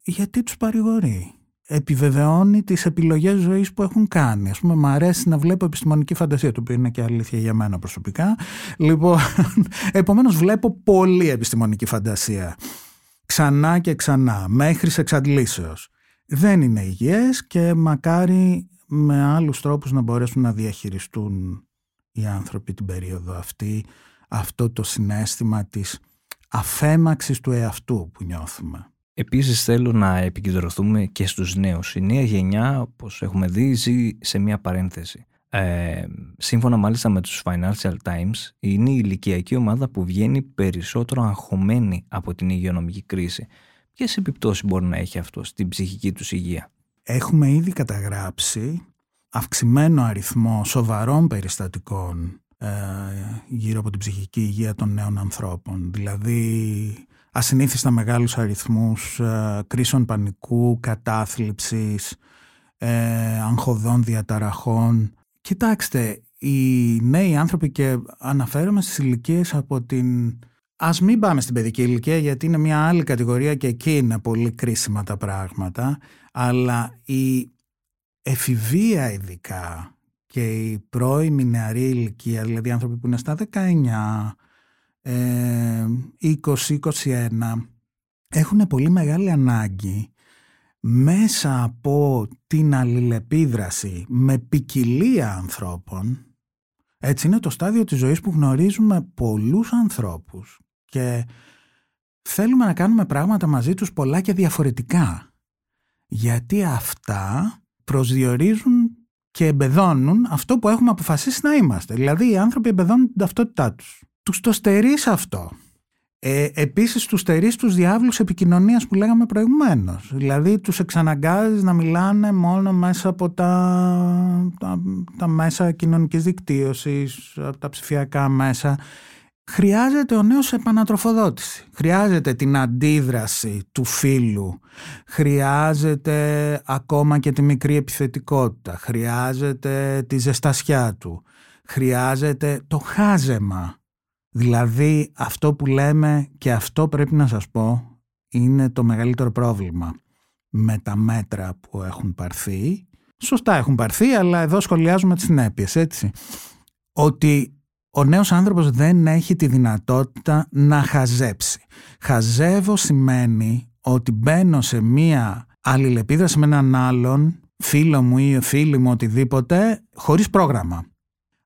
γιατί τους παρηγορεί επιβεβαιώνει τις επιλογές ζωής που έχουν κάνει. Ας πούμε, μου αρέσει να βλέπω επιστημονική φαντασία, το οποίο είναι και αλήθεια για μένα προσωπικά. Λοιπόν, επομένως βλέπω πολύ επιστημονική φαντασία. Ξανά και ξανά, μέχρι σε εξαντλήσεως. Δεν είναι υγιές και μακάρι με άλλους τρόπους να μπορέσουν να διαχειριστούν οι άνθρωποι την περίοδο αυτή αυτό το συνέστημα της αφέμαξης του εαυτού που νιώθουμε. Επίσης θέλω να επικεντρωθούμε και στους νέους. Η νέα γενιά, όπως έχουμε δει, ζει σε μια παρένθεση. Ε, σύμφωνα μάλιστα με τους Financial Times, είναι η ηλικιακή ομάδα που βγαίνει περισσότερο αγχωμένη από την υγειονομική κρίση. Ποιες επιπτώσεις μπορεί να έχει αυτό στην ψυχική τους υγεία; Έχουμε ήδη καταγράψει αυξημένο αριθμό σοβαρών περιστατικών ε, γύρω από την ψυχική υγεία των νέων ανθρώπων. Δηλαδή ασυνήθιστα μεγάλους αριθμούς ε, κρίσεων πανικού, κατάθλιψης, ε, αγχωδών διαταραχών. Κοιτάξτε, οι νέοι άνθρωποι και αναφέρομαι στις ηλικίες από την... Ας μην πάμε στην παιδική ηλικία γιατί είναι μια άλλη κατηγορία και εκεί είναι πολύ κρίσιμα τα πράγματα, αλλά η εφηβεία ειδικά και η πρώιμη νεαρή ηλικία, δηλαδή άνθρωποι που είναι στα 19, 20-21 έχουν πολύ μεγάλη ανάγκη μέσα από την αλληλεπίδραση με ποικιλία ανθρώπων. Έτσι είναι το στάδιο της ζωής που γνωρίζουμε πολλούς ανθρώπους και θέλουμε να κάνουμε πράγματα μαζί τους πολλά και διαφορετικά. Γιατί αυτά προσδιορίζουν και εμπεδώνουν αυτό που έχουμε αποφασίσει να είμαστε. Δηλαδή οι άνθρωποι εμπεδώνουν την ταυτότητά τους τους το στερείς αυτό. Ε, επίσης τους στερείς τους διάβλους επικοινωνίας που λέγαμε προηγουμένως. Δηλαδή τους εξαναγκάζεις να μιλάνε μόνο μέσα από τα, τα, τα μέσα κοινωνικής δικτύωσης, από τα ψηφιακά μέσα. Χρειάζεται ο νέος επανατροφοδότηση. Χρειάζεται την αντίδραση του φίλου. Χρειάζεται ακόμα και τη μικρή επιθετικότητα. Χρειάζεται τη ζεστασιά του. Χρειάζεται το χάζεμα Δηλαδή αυτό που λέμε και αυτό πρέπει να σας πω είναι το μεγαλύτερο πρόβλημα με τα μέτρα που έχουν πάρθει. Σωστά έχουν πάρθει αλλά εδώ σχολιάζουμε τις συνέπειες έτσι. Ότι ο νέος άνθρωπος δεν έχει τη δυνατότητα να χαζέψει. Χαζεύω σημαίνει ότι μπαίνω σε μία αλληλεπίδραση με έναν άλλον, φίλο μου ή φίλη μου οτιδήποτε, χωρίς πρόγραμμα.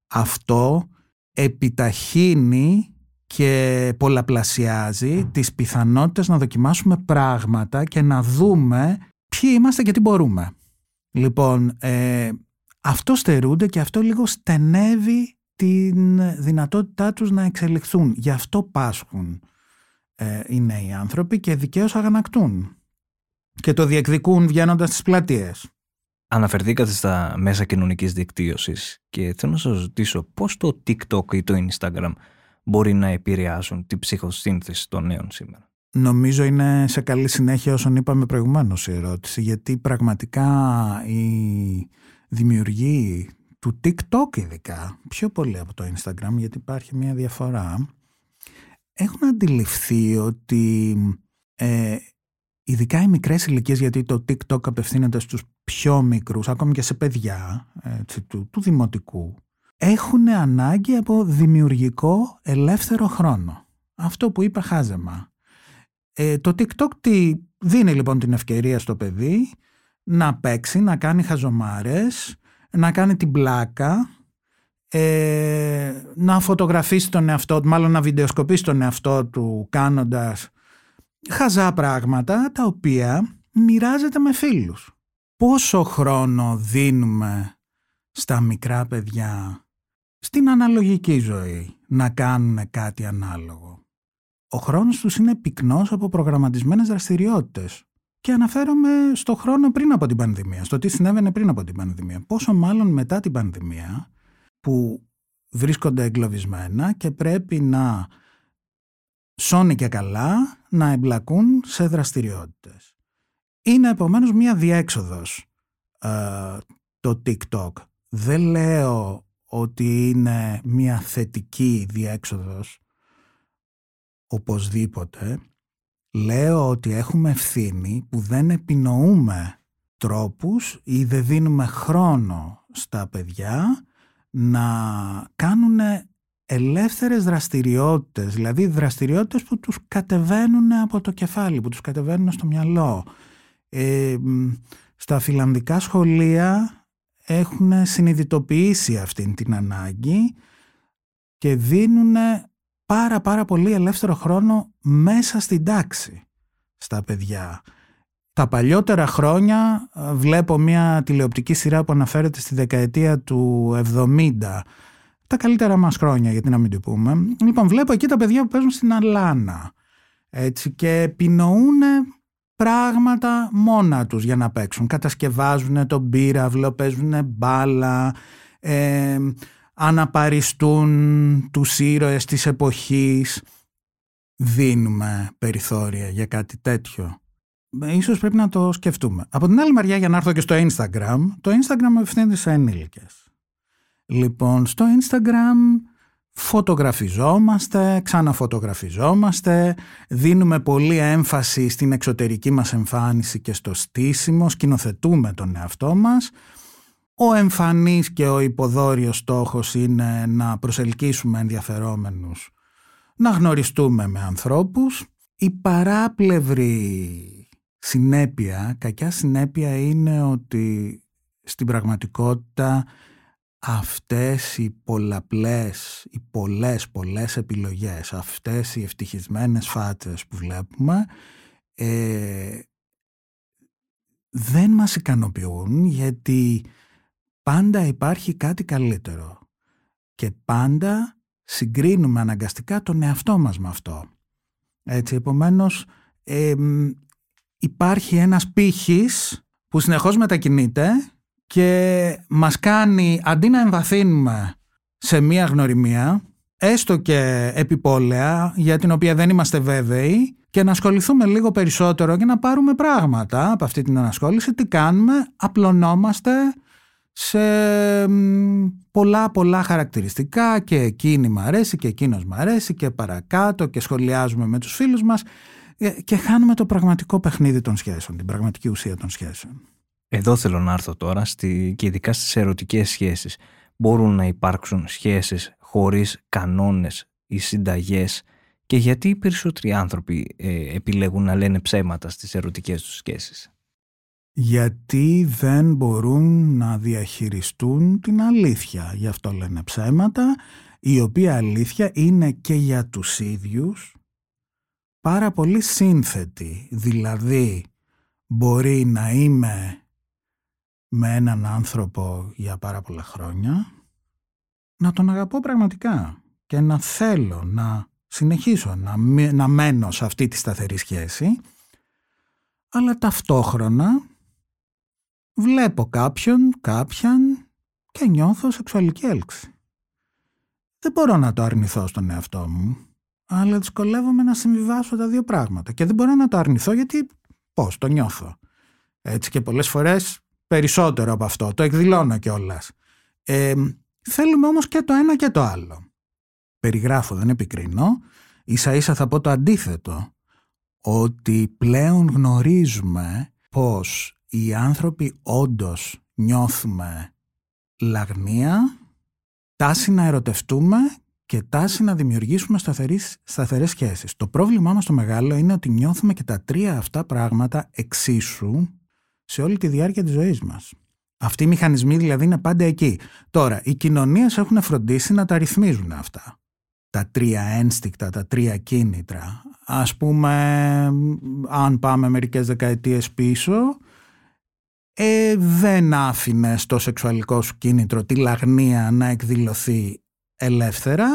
Αυτό επιταχύνει και πολλαπλασιάζει τις πιθανότητες να δοκιμάσουμε πράγματα και να δούμε ποιοι είμαστε και τι μπορούμε. Λοιπόν, ε, αυτό στερούνται και αυτό λίγο στενεύει την δυνατότητά τους να εξελιχθούν. Γι' αυτό πάσχουν ε, οι νέοι άνθρωποι και δικαίως αγανακτούν και το διεκδικούν βγαίνοντας στις πλατείες. Αναφερθήκατε στα μέσα κοινωνικής δικτύωσης και θέλω να σας ρωτήσω πώς το TikTok ή το Instagram μπορεί να επηρεάσουν την ψυχοσύνθεση των νέων σήμερα; Νομίζω είναι σε καλή συνέχεια όσον είπαμε προηγουμένως η ερώτηση γιατί πραγματικά η δημιουργοί του TikTok ειδικά πιο πολύ από το Instagram γιατί υπάρχει μια διαφορά έχουν αντιληφθεί ότι ε, ειδικά οι μικρές ηλικίες γιατί το TikTok απευθύνεται στους πιο μικρούς, ακόμη και σε παιδιά έτσι, του, του δημοτικού, έχουν ανάγκη από δημιουργικό ελεύθερο χρόνο. Αυτό που είπα χάζεμα. Ε, το TikTok τι δίνει λοιπόν την ευκαιρία στο παιδί να παίξει, να κάνει χαζομάρες, να κάνει την πλάκα, ε, να φωτογραφίσει τον εαυτό του, μάλλον να βιντεοσκοπήσει τον εαυτό του κάνοντας χαζά πράγματα τα οποία μοιράζεται με φίλους πόσο χρόνο δίνουμε στα μικρά παιδιά στην αναλογική ζωή να κάνουν κάτι ανάλογο. Ο χρόνος τους είναι πυκνός από προγραμματισμένες δραστηριότητες. Και αναφέρομαι στο χρόνο πριν από την πανδημία, στο τι συνέβαινε πριν από την πανδημία. Πόσο μάλλον μετά την πανδημία που βρίσκονται εγκλωβισμένα και πρέπει να σώνει και καλά να εμπλακούν σε δραστηριότητες. Είναι επομένως μία διέξοδος ε, το TikTok. Δεν λέω ότι είναι μία θετική διέξοδος οπωσδήποτε. Λέω ότι έχουμε ευθύνη που δεν επινοούμε τρόπους ή δεν δίνουμε χρόνο στα παιδιά να κάνουν ελεύθερες δραστηριότητες, δηλαδή δραστηριότητες που τους κατεβαίνουν από το κεφάλι, που τους κατεβαίνουν στο μυαλό. Ε, στα φιλανδικά σχολεία έχουν συνειδητοποιήσει αυτήν την ανάγκη και δίνουν πάρα πάρα πολύ ελεύθερο χρόνο μέσα στην τάξη στα παιδιά. Τα παλιότερα χρόνια ε, βλέπω μια τηλεοπτική σειρά που αναφέρεται στη δεκαετία του 70 τα καλύτερα μας χρόνια γιατί να μην το πούμε. Λοιπόν βλέπω εκεί τα παιδιά που παίζουν στην Αλάνα έτσι, και επινοούν πράγματα μόνα τους για να παίξουν. Κατασκευάζουν τον πύραυλο, παίζουν μπάλα, ε, αναπαριστούν τους ήρωες της εποχής. Δίνουμε περιθώρια για κάτι τέτοιο. Ε, ίσως πρέπει να το σκεφτούμε. Από την άλλη μεριά για να έρθω και στο Instagram, το Instagram ευθύνεται σε ενήλικες. Λοιπόν, στο Instagram φωτογραφιζόμαστε, ξαναφωτογραφιζόμαστε, δίνουμε πολύ έμφαση στην εξωτερική μας εμφάνιση και στο στήσιμο, σκηνοθετούμε τον εαυτό μας. Ο εμφανής και ο υποδόριος στόχος είναι να προσελκύσουμε ενδιαφερόμενους, να γνωριστούμε με ανθρώπους. Η παράπλευρη συνέπεια, κακιά συνέπεια είναι ότι στην πραγματικότητα αυτές οι πολλαπλές, οι πολλές πολλές επιλογές, αυτές οι ευτυχισμένες φάτσες που βλέπουμε ε, δεν μας ικανοποιούν γιατί πάντα υπάρχει κάτι καλύτερο και πάντα συγκρίνουμε αναγκαστικά τον εαυτό μας με αυτό. Έτσι, επομένως υπάρχει ένας πύχης που συνεχώς μετακινείται και μας κάνει αντί να εμβαθύνουμε σε μία γνωριμία έστω και επιπόλαια για την οποία δεν είμαστε βέβαιοι και να ασχοληθούμε λίγο περισσότερο και να πάρουμε πράγματα από αυτή την ανασχόληση τι κάνουμε, απλωνόμαστε σε πολλά πολλά χαρακτηριστικά και εκείνη μ' αρέσει και εκείνος μ' αρέσει και παρακάτω και σχολιάζουμε με τους φίλους μας ε, και χάνουμε το πραγματικό παιχνίδι των σχέσεων, την πραγματική ουσία των σχέσεων. Εδώ θέλω να έρθω τώρα στη, και ειδικά στις ερωτικές σχέσεις. Μπορούν να υπάρξουν σχέσεις χωρίς κανόνες ή συνταγές; Και γιατί οι περισσότεροι άνθρωποι ε, επιλέγουν να λένε ψέματα στις ερωτικές τους σχέσεις; Γιατί δεν μπορούν να διαχειριστούν την αλήθεια. Γι' αυτό λένε ψέματα, η οποία αλήθεια είναι και για τους ίδιους πάρα πολύ σύνθετη. Δηλαδή μπορεί να είμαι με έναν άνθρωπο για πάρα πολλά χρόνια, να τον αγαπώ πραγματικά και να θέλω να συνεχίσω να, να μένω σε αυτή τη σταθερή σχέση, αλλά ταυτόχρονα βλέπω κάποιον, κάποιαν και νιώθω σεξουαλική έλξη. Δεν μπορώ να το αρνηθώ στον εαυτό μου, αλλά δυσκολεύομαι να συμβιβάσω τα δύο πράγματα. Και δεν μπορώ να το αρνηθώ γιατί πώς, το νιώθω. Έτσι και πολλές φορές περισσότερο από αυτό. Το εκδηλώνω κιόλας. Ε, θέλουμε όμως και το ένα και το άλλο. Περιγράφω, δεν επικρίνω. Ίσα ίσα θα πω το αντίθετο. Ότι πλέον γνωρίζουμε πως οι άνθρωποι όντως νιώθουμε λαγνία, τάση να ερωτευτούμε και τάση να δημιουργήσουμε σταθερές, σταθερές σχέσεις. Το πρόβλημά μας το μεγάλο είναι ότι νιώθουμε και τα τρία αυτά πράγματα εξίσου σε όλη τη διάρκεια της ζωής μας. Αυτοί οι μηχανισμοί δηλαδή είναι πάντα εκεί. Τώρα, οι κοινωνίες έχουν φροντίσει να τα ρυθμίζουν αυτά. Τα τρία ένστικτα, τα τρία κίνητρα. Ας πούμε, αν πάμε μερικές δεκαετίες πίσω, ε, δεν άφηνε στο σεξουαλικό σου κίνητρο τη λαγνία να εκδηλωθεί ελεύθερα,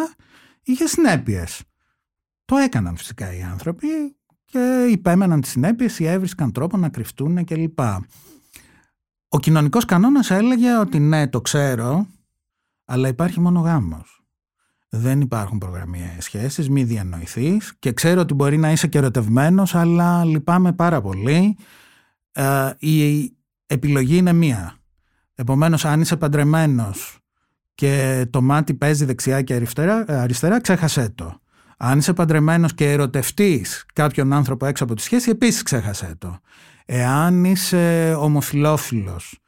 είχε συνέπειες. Το έκαναν φυσικά οι άνθρωποι, και υπέμεναν τις συνέπειες ή έβρισκαν τρόπο να κρυφτούν κλπ. Ο κοινωνικός κανόνας έλεγε ότι ναι το ξέρω αλλά υπάρχει μόνο γάμος. Δεν υπάρχουν προγραμμιαίες σχέσεις, μη διανοηθείς και ξέρω ότι μπορεί να είσαι και ερωτευμένος αλλά λυπάμαι πάρα πολύ. Ε, η επιλογή είναι μία. Επομένως αν είσαι παντρεμένος και το μάτι παίζει δεξιά και αριστερά, αριστερά ξέχασέ το. Αν είσαι παντρεμένος και ερωτευτείς κάποιον άνθρωπο έξω από τη σχέση, επίσης ξέχασέ το. Εάν είσαι ομοφιλόφιλος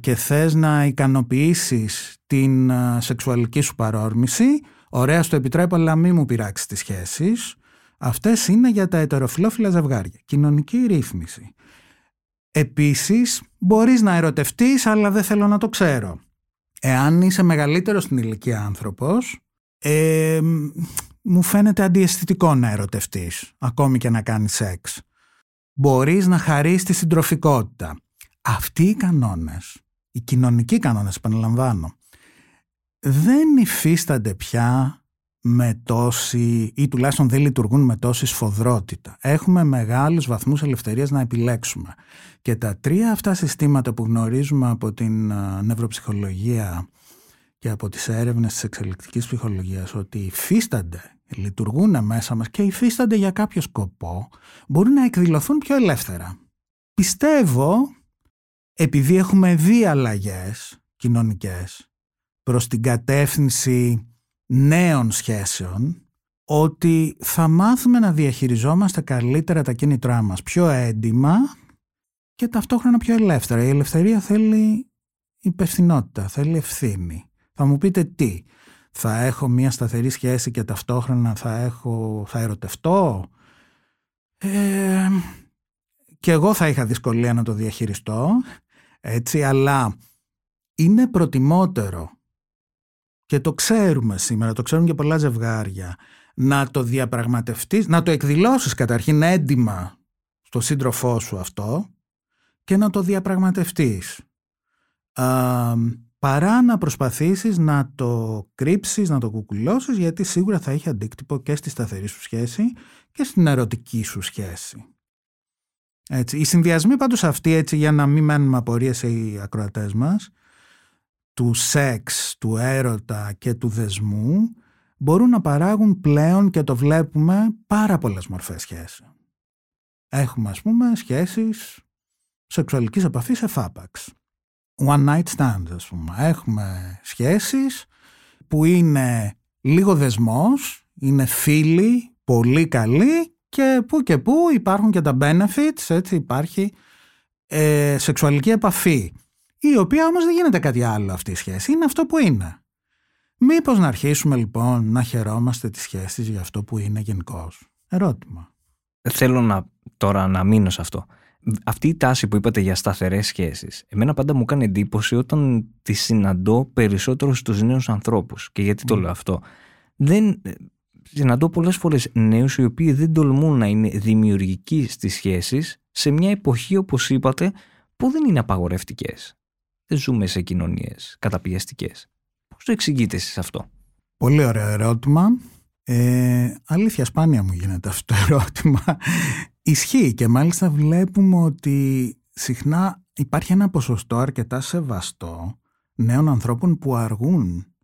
και θες να ικανοποιήσεις την σεξουαλική σου παρόρμηση, ωραία στο επιτρέπω αλλά μην μου πειράξεις τις σχέσεις. Αυτές είναι για τα ετεροφιλόφιλα ζευγάρια. Κοινωνική ρύθμιση. Επίσης, μπορείς να ερωτευτείς αλλά δεν θέλω να το ξέρω. Εάν είσαι μεγαλύτερος στην ηλικία άνθρωπος, ε, μου φαίνεται αντιαισθητικό να ερωτευτείς, ακόμη και να κάνεις σεξ. Μπορείς να χαρείς τη συντροφικότητα. Αυτοί οι κανόνες, οι κοινωνικοί κανόνες, επαναλαμβάνω, δεν υφίστανται πια με τόση ή τουλάχιστον δεν λειτουργούν με τόση σφοδρότητα. Έχουμε μεγάλους βαθμούς ελευθερίας να επιλέξουμε. Και τα τρία αυτά συστήματα που γνωρίζουμε από την ε, νευροψυχολογία και από τις έρευνες της εξελικτικής ψυχολογίας ότι υφίστανται, λειτουργούν μέσα μας και υφίστανται για κάποιο σκοπό, μπορούν να εκδηλωθούν πιο ελεύθερα. Πιστεύω, επειδή έχουμε δει αλλαγές κοινωνικές προς την κατεύθυνση νέων σχέσεων, ότι θα μάθουμε να διαχειριζόμαστε καλύτερα τα κίνητρά μας πιο έντιμα και ταυτόχρονα πιο ελεύθερα. Η ελευθερία θέλει υπευθυνότητα, θέλει ευθύνη. Θα μου πείτε τι, θα έχω μια σταθερή σχέση και ταυτόχρονα θα, έχω, θα ερωτευτώ; Ε, και εγώ θα είχα δυσκολία να το διαχειριστώ, έτσι, αλλά είναι προτιμότερο και το ξέρουμε σήμερα, το ξέρουν και πολλά ζευγάρια, να το διαπραγματευτείς, να το εκδηλώσεις καταρχήν έντιμα στο σύντροφό σου αυτό και να το διαπραγματευτείς. Α, παρά να προσπαθήσεις να το κρύψεις, να το κουκουλώσεις γιατί σίγουρα θα έχει αντίκτυπο και στη σταθερή σου σχέση και στην ερωτική σου σχέση. Έτσι. Οι συνδυασμοί πάντως αυτοί έτσι για να μην μένουμε απορίες οι ακροατές μας του σεξ, του έρωτα και του δεσμού μπορούν να παράγουν πλέον και το βλέπουμε πάρα πολλές μορφές σχέσεων. Έχουμε ας πούμε σχέσεις σεξουαλικής επαφής σε φάπαξ. One night stand ας πούμε. Έχουμε σχέσεις που είναι λίγο δεσμός, είναι φίλοι, πολύ καλοί και που και που υπάρχουν και τα benefits, έτσι υπάρχει ε, σεξουαλική επαφή η οποία όμως δεν γίνεται κάτι άλλο αυτή η σχέση, είναι αυτό που είναι. Μήπως να αρχίσουμε λοιπόν να χαιρόμαστε τις σχέσεις για αυτό που είναι γενικώς; Ερώτημα. Θέλω να, τώρα να μείνω σε αυτό. Αυτή η τάση που είπατε για σταθερές σχέσεις, εμένα πάντα μου κάνει εντύπωση όταν τη συναντώ περισσότερο στους νέους ανθρώπους. Και γιατί το λέω αυτό; Δεν, συναντώ πολλές φορές νέους οι οποίοι δεν τολμούν να είναι δημιουργικοί στις σχέσεις σε μια εποχή όπως είπατε που δεν είναι απαγορευτικές δεν ζούμε σε κοινωνίες καταπιεστικές. Πώς το εξηγείτε εσείς αυτό; Πολύ ωραίο ερώτημα. Ε, αλήθεια σπάνια μου γίνεται αυτό το ερώτημα. Ισχύει και μάλιστα βλέπουμε ότι συχνά υπάρχει ένα ποσοστό αρκετά σεβαστό νέων ανθρώπων που αργούν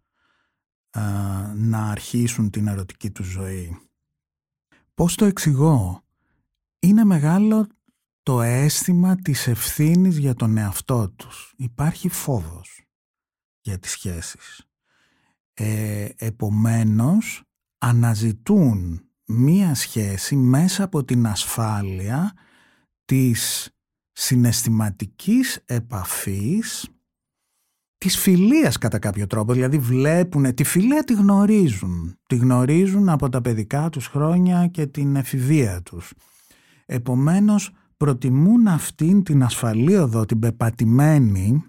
να αρχίσουν την ερωτική τους ζωή. Πώς το εξηγώ; Είναι μεγάλο το αίσθημα της ευθύνης για τον εαυτό τους. Υπάρχει φόβος για τις σχέσεις. Ε, επομένως, αναζητούν μία σχέση μέσα από την ασφάλεια της συναισθηματικής επαφής της φιλίας κατά κάποιο τρόπο, δηλαδή βλέπουν, τη φιλία τη γνωρίζουν, τη γνωρίζουν από τα παιδικά τους χρόνια και την εφηβεία τους. Επομένως προτιμούν αυτήν την ασφαλή οδό, την πεπατημένη,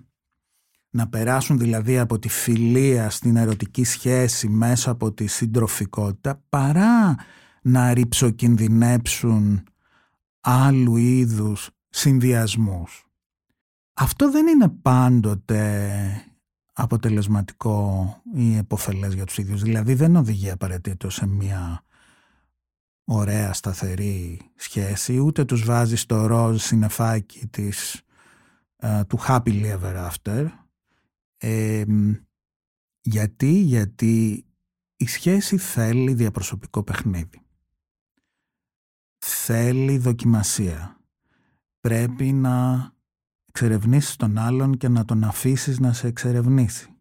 να περάσουν δηλαδή από τη φιλία στην ερωτική σχέση μέσα από τη συντροφικότητα, παρά να ρηψοκινδυνέψουν άλλου είδους συνδυασμούς. Αυτό δεν είναι πάντοτε αποτελεσματικό ή επωφελές για τους ίδιους. Δηλαδή δεν οδηγεί απαραίτητο σε μια ωραία σταθερή σχέση, ούτε τους βάζει στο ροζ συνεφάκι της, ε, του happily ever after. Γιατί, γιατί η σχέση θέλει διαπροσωπικό παιχνίδι. Θέλει δοκιμασία. Πρέπει να εξερευνήσεις τον άλλον και να τον αφήσεις να σε εξερευνήσει.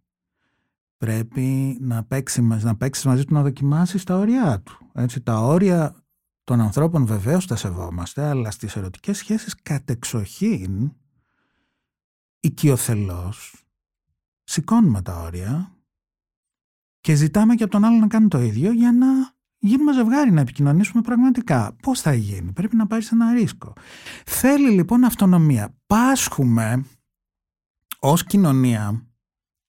Πρέπει να παίξει, να παίξεις μαζί του να δοκιμάσεις τα όρια του. Έτσι, τα όρια των ανθρώπων βεβαίως τα σεβόμαστε, αλλά στις ερωτικές σχέσεις κατεξοχήν οικειοθελώς σηκώνουμε τα όρια και ζητάμε και από τον άλλο να κάνει το ίδιο για να γίνουμε ζευγάρι, να επικοινωνήσουμε πραγματικά. Πώς θα γίνει, πρέπει να πάρεις ένα ρίσκο. Θέλει λοιπόν αυτονομία. Πάσχουμε ως κοινωνία,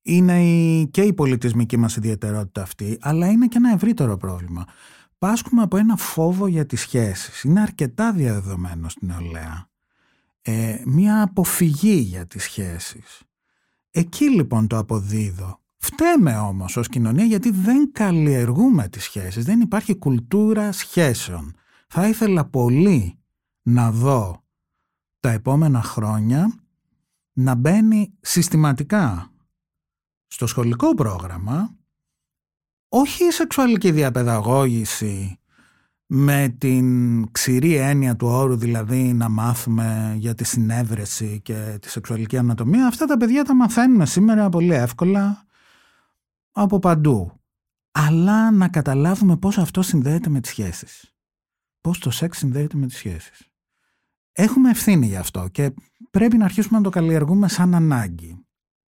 είναι η, και η πολιτισμική μας ιδιαιτερότητα αυτή, αλλά είναι και ένα ευρύτερο πρόβλημα. Πάσχουμε από ένα φόβο για τις σχέσεις. Είναι αρκετά διαδεδομένο στην νεολαία. Ε, μία αποφυγή για τις σχέσεις. Εκεί λοιπόν το αποδίδω Φταίμε όμως ως κοινωνία γιατί δεν καλλιεργούμε τις σχέσεις, δεν υπάρχει κουλτούρα σχέσεων. Θα ήθελα πολύ να δω τα επόμενα χρόνια να μπαίνει συστηματικά στο σχολικό πρόγραμμα όχι η σεξουαλική διαπαιδαγώγηση με την ξηρή έννοια του όρου δηλαδή να μάθουμε για τη συνέβρεση και τη σεξουαλική ανατομία αυτά τα παιδιά τα μαθαίνουν σήμερα πολύ εύκολα από παντού. Αλλά να καταλάβουμε πώς αυτό συνδέεται με τις σχέσεις. Πώς το σεξ συνδέεται με τις σχέσεις. Έχουμε ευθύνη γι' αυτό και πρέπει να αρχίσουμε να το καλλιεργούμε σαν ανάγκη.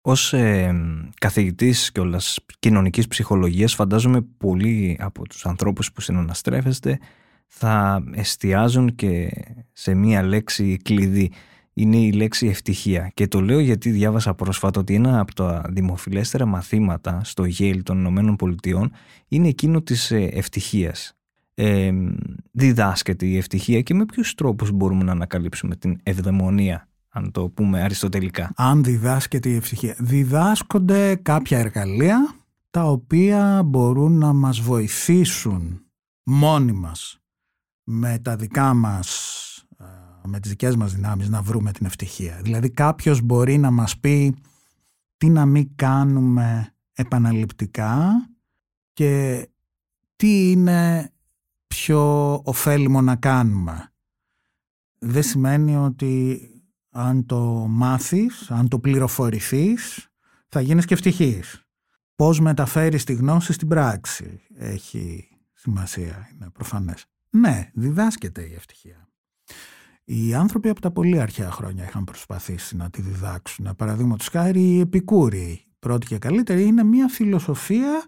Ως ε, καθηγητής και όλας κοινωνικής ψυχολογίας φαντάζομαι πολλοί από τους ανθρώπους που συναναστρέφεστε θα εστιάζουν και σε μία λέξη κλειδί είναι η λέξη ευτυχία. Και το λέω γιατί διάβασα πρόσφατα ότι ένα από τα δημοφιλέστερα μαθήματα στο Yale των Ηνωμένων Πολιτειών είναι εκείνο της ε, ευτυχίας. Ε, διδάσκεται η ευτυχία και με ποιους τρόπους μπορούμε να ανακαλύψουμε την ευδαιμονία; Αν το πούμε αριστοτελικά. Αν διδάσκεται η ευτυχία. Διδάσκονται κάποια εργαλεία τα οποία μπορούν να μας βοηθήσουν μόνοι μας με τα δικά μας με τις δικές μας δυνάμεις να βρούμε την ευτυχία. Δηλαδή κάποιος μπορεί να μας πει τι να μην κάνουμε επαναληπτικά και τι είναι πιο ωφέλιμο να κάνουμε. Δεν σημαίνει ότι αν το μάθεις, αν το πληροφορηθείς, θα γίνεις και ευτυχής. Πώς μεταφέρεις τη γνώση στην πράξη έχει σημασία, είναι προφανές. Ναι, διδάσκεται η ευτυχία. Οι άνθρωποι από τα πολύ αρχαία χρόνια είχαν προσπαθήσει να τη διδάξουν. Παραδείγματος χάρη οι Επικούροι, πρώτη και καλύτερη, είναι μια φιλοσοφία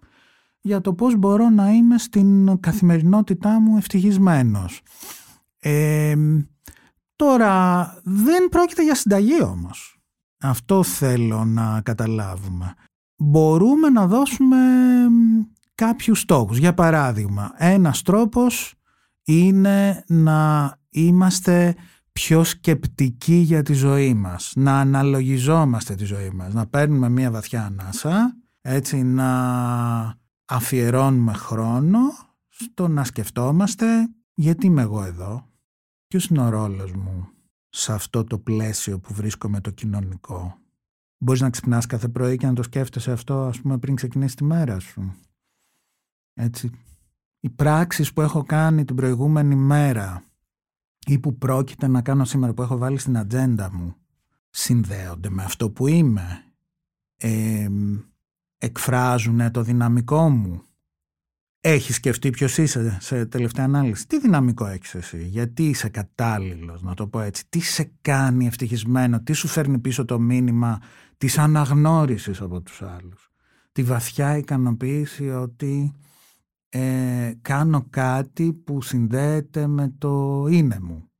για το πώς μπορώ να είμαι στην καθημερινότητά μου ευτυχισμένος. Ε, τώρα δεν πρόκειται για συνταγή όμως. Αυτό θέλω να καταλάβουμε. Μπορούμε να δώσουμε κάποιους στόχους. Για παράδειγμα, ένας τρόπος είναι να είμαστε πιο σκεπτικοί για τη ζωή μας, να αναλογιζόμαστε τη ζωή μας, να παίρνουμε μια βαθιά ανάσα, έτσι να αφιερώνουμε χρόνο στο να σκεφτόμαστε γιατί είμαι εγώ εδώ, ποιος είναι ο ρόλος μου σε αυτό το πλαίσιο που βρίσκομαι το κοινωνικό; Μπορείς να ξυπνάς κάθε πρωί και να το σκέφτεσαι αυτό ας πούμε πριν ξεκινήσει τη μέρα σου. Έτσι. Οι πράξεις που έχω κάνει την προηγούμενη μέρα ή που πρόκειται να κάνω σήμερα που έχω βάλει στην ατζέντα μου συνδέονται με αυτό που είμαι ε, εκφράζουν το δυναμικό μου έχεις σκεφτεί ποιος είσαι σε τελευταία ανάλυση; Τι δυναμικό έχεις εσύ, γιατί είσαι κατάλληλος, να το πω έτσι; Τι σε κάνει ευτυχισμένο, τι σου φέρνει πίσω το μήνυμα της αναγνώρισης από τους άλλους; Τη βαθιά ικανοποίηση ότι ε, κάνω κάτι που συνδέεται με το είναι μου.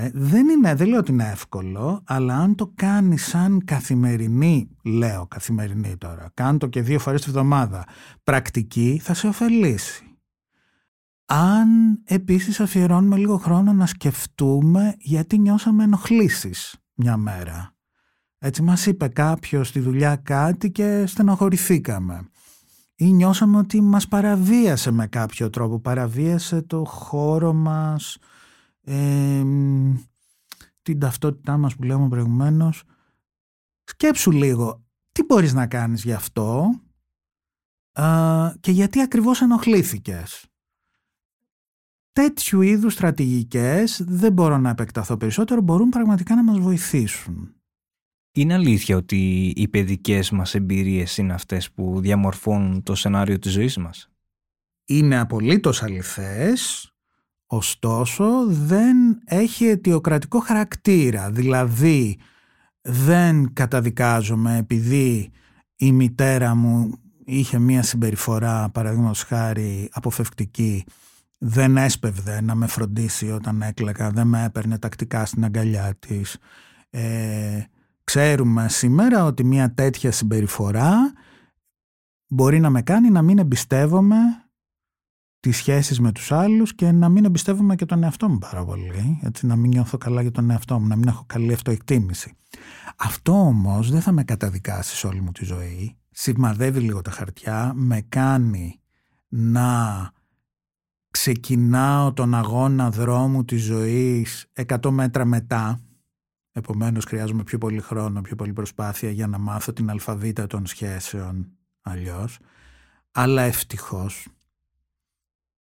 Ε, δεν, είναι, δεν λέω ότι είναι εύκολο, αλλά αν το κάνεις σαν καθημερινή, λέω καθημερινή τώρα, κάνω το και δύο φορές τη βδομάδα, πρακτική θα σε ωφελήσει. Αν επίσης αφιερώνουμε λίγο χρόνο να σκεφτούμε γιατί νιώσαμε ενοχλήσεις μια μέρα. Έτσι μας είπε κάποιος στη δουλειά κάτι και στενοχωρηθήκαμε ή νιώσαμε ότι μας παραβίασε με κάποιο τρόπο, παραβίασε το χώρο μας, ε, την ταυτότητά μας που λέμε προηγουμένως. Σκέψου λίγο, τι μπορείς να κάνεις γι' αυτό και γιατί ακριβώς ενοχλήθηκες; Τέτοιου είδους στρατηγικές δεν μπορώ να επεκταθώ περισσότερο, μπορούν πραγματικά να μας βοηθήσουν. Είναι αλήθεια ότι οι παιδικές μας εμπειρίες είναι αυτές που διαμορφώνουν το σενάριο της ζωής μας; Είναι απολύτως αληθές, ωστόσο δεν έχει αιτιοκρατικό χαρακτήρα. Δηλαδή δεν καταδικάζομαι επειδή η μητέρα μου είχε μία συμπεριφορά παραδείγματος χάρη αποφευκτική δεν έσπευδε να με φροντίσει όταν έκλαιγα, δεν με έπαιρνε τακτικά στην αγκαλιά της. Ε, ξέρουμε σήμερα ότι μια τέτοια συμπεριφορά μπορεί να με κάνει να μην εμπιστεύομαι τις σχέσεις με τους άλλους και να μην εμπιστεύομαι και τον εαυτό μου πάρα πολύ. Έτσι, να μην νιώθω καλά για τον εαυτό μου, να μην έχω καλή αυτοεκτίμηση. Αυτό όμως δεν θα με καταδικάσει σε όλη μου τη ζωή. Σημαδεύει λίγο τα χαρτιά, με κάνει να ξεκινάω τον αγώνα δρόμου της ζωής 100 μέτρα μετά Επομένως χρειάζομαι πιο πολύ χρόνο, πιο πολύ προσπάθεια για να μάθω την αλφαβήτα των σχέσεων αλλιώς. Αλλά ευτυχώς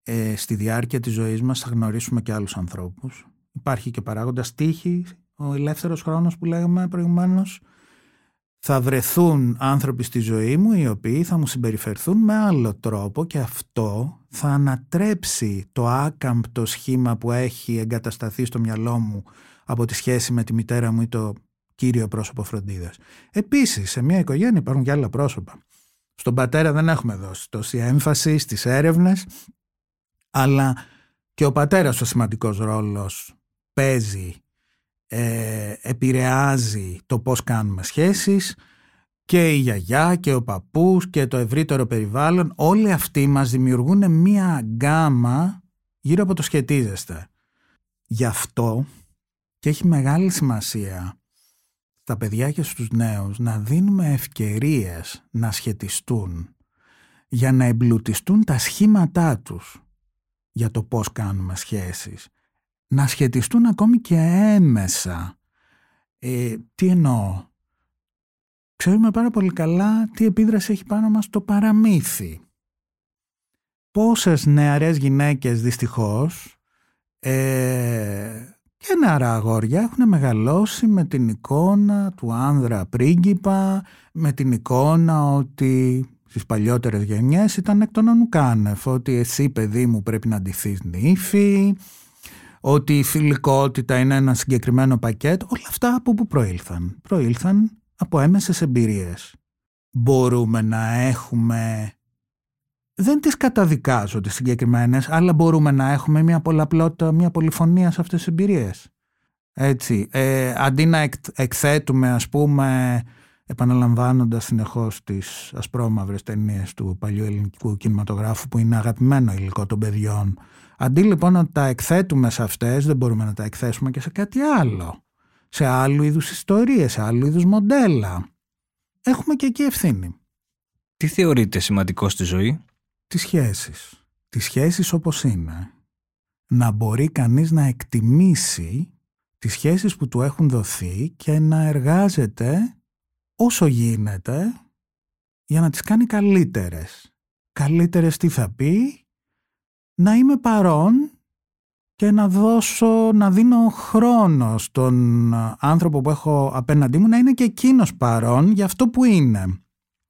ε, στη διάρκεια της ζωής μας θα γνωρίσουμε και άλλους ανθρώπους. Υπάρχει και παράγοντας τύχη, ο ελεύθερος χρόνος που λέγαμε προηγουμένως. Θα βρεθούν άνθρωποι στη ζωή μου οι οποίοι θα μου συμπεριφερθούν με άλλο τρόπο και αυτό θα ανατρέψει το άκαμπτο σχήμα που έχει εγκατασταθεί στο μυαλό μου από τη σχέση με τη μητέρα μου ή το κύριο πρόσωπο φροντίδας. Επίσης, σε μια οικογένεια υπάρχουν και άλλα πρόσωπα. Στον πατέρα δεν έχουμε δώσει τόση έμφαση στις έρευνες, αλλά και ο πατέρας ο σημαντικός ρόλος παίζει, ε, επηρεάζει το πώς κάνουμε σχέσεις και η γιαγιά και ο παππούς και το ευρύτερο περιβάλλον όλοι αυτοί μας δημιουργούν μία γκάμα γύρω από το σχετίζεστε. Γι' αυτό και έχει μεγάλη σημασία στα παιδιά και στους νέους να δίνουμε ευκαιρίες να σχετιστούν για να εμπλουτιστούν τα σχήματά τους για το πώς κάνουμε σχέσεις. Να σχετιστούν ακόμη και έμεσα. Ε, τι εννοώ; Ξέρουμε πάρα πολύ καλά τι επίδραση έχει πάνω μας το παραμύθι. Πόσες νεαρές γυναίκες δυστυχώς ε, και νεαρά αγόρια έχουν μεγαλώσει με την εικόνα του άνδρα πρίγκιπα, με την εικόνα ότι στις παλιότερες γενιές ήταν εκ των ανουκάνευ, ότι εσύ παιδί μου πρέπει να ντυθείς νύφη, ότι η φιλικότητα είναι ένα συγκεκριμένο πακέτο, όλα αυτά από πού προήλθαν. Προήλθαν από έμεσες εμπειρίες. Μπορούμε να έχουμε δεν τις καταδικάζω τις συγκεκριμένες, αλλά μπορούμε να έχουμε μια πολλαπλότητα, μια πολυφωνία σε αυτές τις εμπειρίες. Έτσι, ε, αντί να εκθέτουμε ας πούμε επαναλαμβάνοντας συνεχώς τις ασπρόμαυρες ταινίες του παλιού ελληνικού κινηματογράφου που είναι αγαπημένο υλικό των παιδιών αντί λοιπόν να τα εκθέτουμε σε αυτές δεν μπορούμε να τα εκθέσουμε και σε κάτι άλλο σε άλλου είδους ιστορίες, σε άλλου είδους μοντέλα έχουμε και εκεί ευθύνη Τι θεωρείτε σημαντικό στη ζωή; τις σχέσεις. Τις σχέσεις όπως είναι. Να μπορεί κανείς να εκτιμήσει τις σχέσεις που του έχουν δοθεί και να εργάζεται όσο γίνεται για να τις κάνει καλύτερες. Καλύτερες τι θα πει, να είμαι παρόν και να δώσω, να δίνω χρόνο στον άνθρωπο που έχω απέναντί μου να είναι και εκείνος παρόν για αυτό που είναι.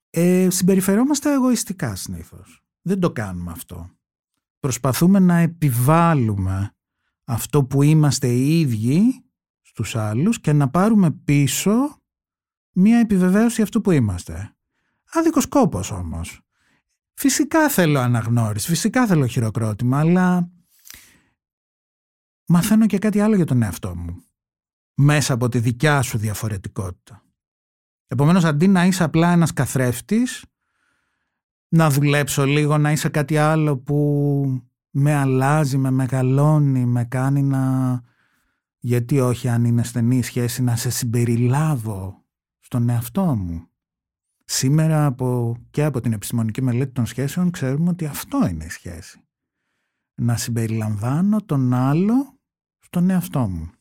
Ε, συμπεριφερόμαστε εγωιστικά συνήθως. Δεν το κάνουμε αυτό. Προσπαθούμε να επιβάλλουμε αυτό που είμαστε οι ίδιοι στους άλλους και να πάρουμε πίσω μία επιβεβαίωση αυτού που είμαστε. Άδικος κόπος όμως. Φυσικά θέλω αναγνώριση, φυσικά θέλω χειροκρότημα, αλλά μαθαίνω και κάτι άλλο για τον εαυτό μου. Μέσα από τη δικιά σου διαφορετικότητα. Επομένως αντί να είσαι απλά ένας καθρέφτης, να δουλέψω λίγο, να είσαι κάτι άλλο που με αλλάζει, με μεγαλώνει, με κάνει να... Γιατί όχι αν είναι στενή σχέση να σε συμπεριλάβω στον εαυτό μου. Σήμερα από, και από την επιστημονική μελέτη των σχέσεων ξέρουμε ότι αυτό είναι η σχέση. Να συμπεριλαμβάνω τον άλλο στον εαυτό μου.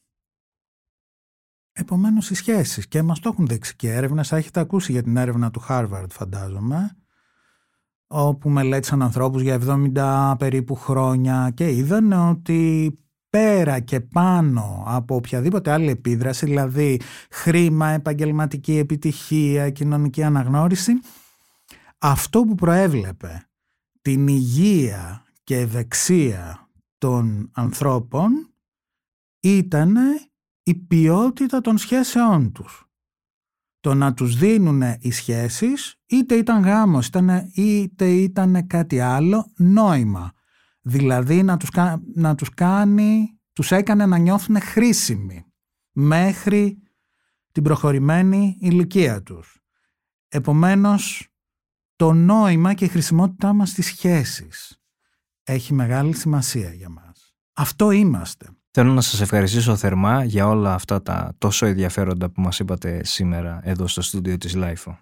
Επομένως οι σχέσεις και μας το έχουν δείξει και έρευνες, έχετε ακούσει για την έρευνα του Harvard φαντάζομαι, όπου μελέτησαν ανθρώπους για 70 περίπου χρόνια και είδαν ότι πέρα και πάνω από οποιαδήποτε άλλη επίδραση, δηλαδή χρήμα, επαγγελματική επιτυχία, κοινωνική αναγνώριση, αυτό που προέβλεπε την υγεία και ευεξία των ανθρώπων ήταν η ποιότητα των σχέσεών τους. Το να τους δίνουν οι σχέσεις, είτε ήταν γάμος, είτε ήταν κάτι άλλο, νόημα. Δηλαδή να τους, να τους κάνει, τους έκανε να νιώθουν χρήσιμοι μέχρι την προχωρημένη ηλικία τους. Επομένως, το νόημα και η χρησιμότητά μας στις σχέσεις έχει μεγάλη σημασία για μας. Αυτό είμαστε. Θέλω να σας ευχαριστήσω θερμά για όλα αυτά τα τόσο ενδιαφέροντα που μας είπατε σήμερα εδώ στο στούντιο της LIFO.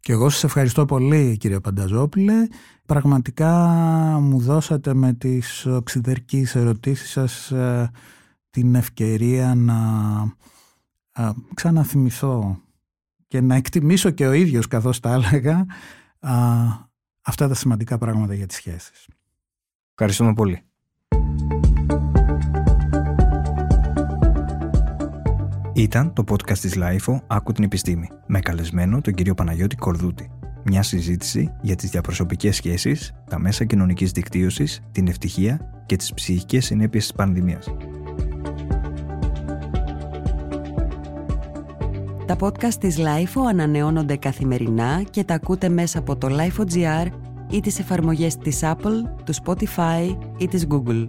Και εγώ σας ευχαριστώ πολύ κύριε Πανταζόπουλε. Πραγματικά μου δώσατε με τις οξυδερκείς ερωτήσεις σας ε, την ευκαιρία να ε, ξαναθυμηθώ και να εκτιμήσω και ο ίδιος καθώς τα έλεγα αυτά τα σημαντικά πράγματα για τις σχέσεις. Ευχαριστούμε πολύ. Ήταν το podcast της LIFO «Άκου την επιστήμη» με καλεσμένο τον κύριο Παναγιώτη Κορδούτη. Μια συζήτηση για τις διαπροσωπικές σχέσεις, τα μέσα κοινωνικής δικτύωσης, την ευτυχία και τις ψυχικές συνέπειες της πανδημίας. Τα podcast της LIFO ανανεώνονται καθημερινά και τα ακούτε μέσα από το LIFO.gr ή τις εφαρμογές της Apple, του Spotify ή της Google.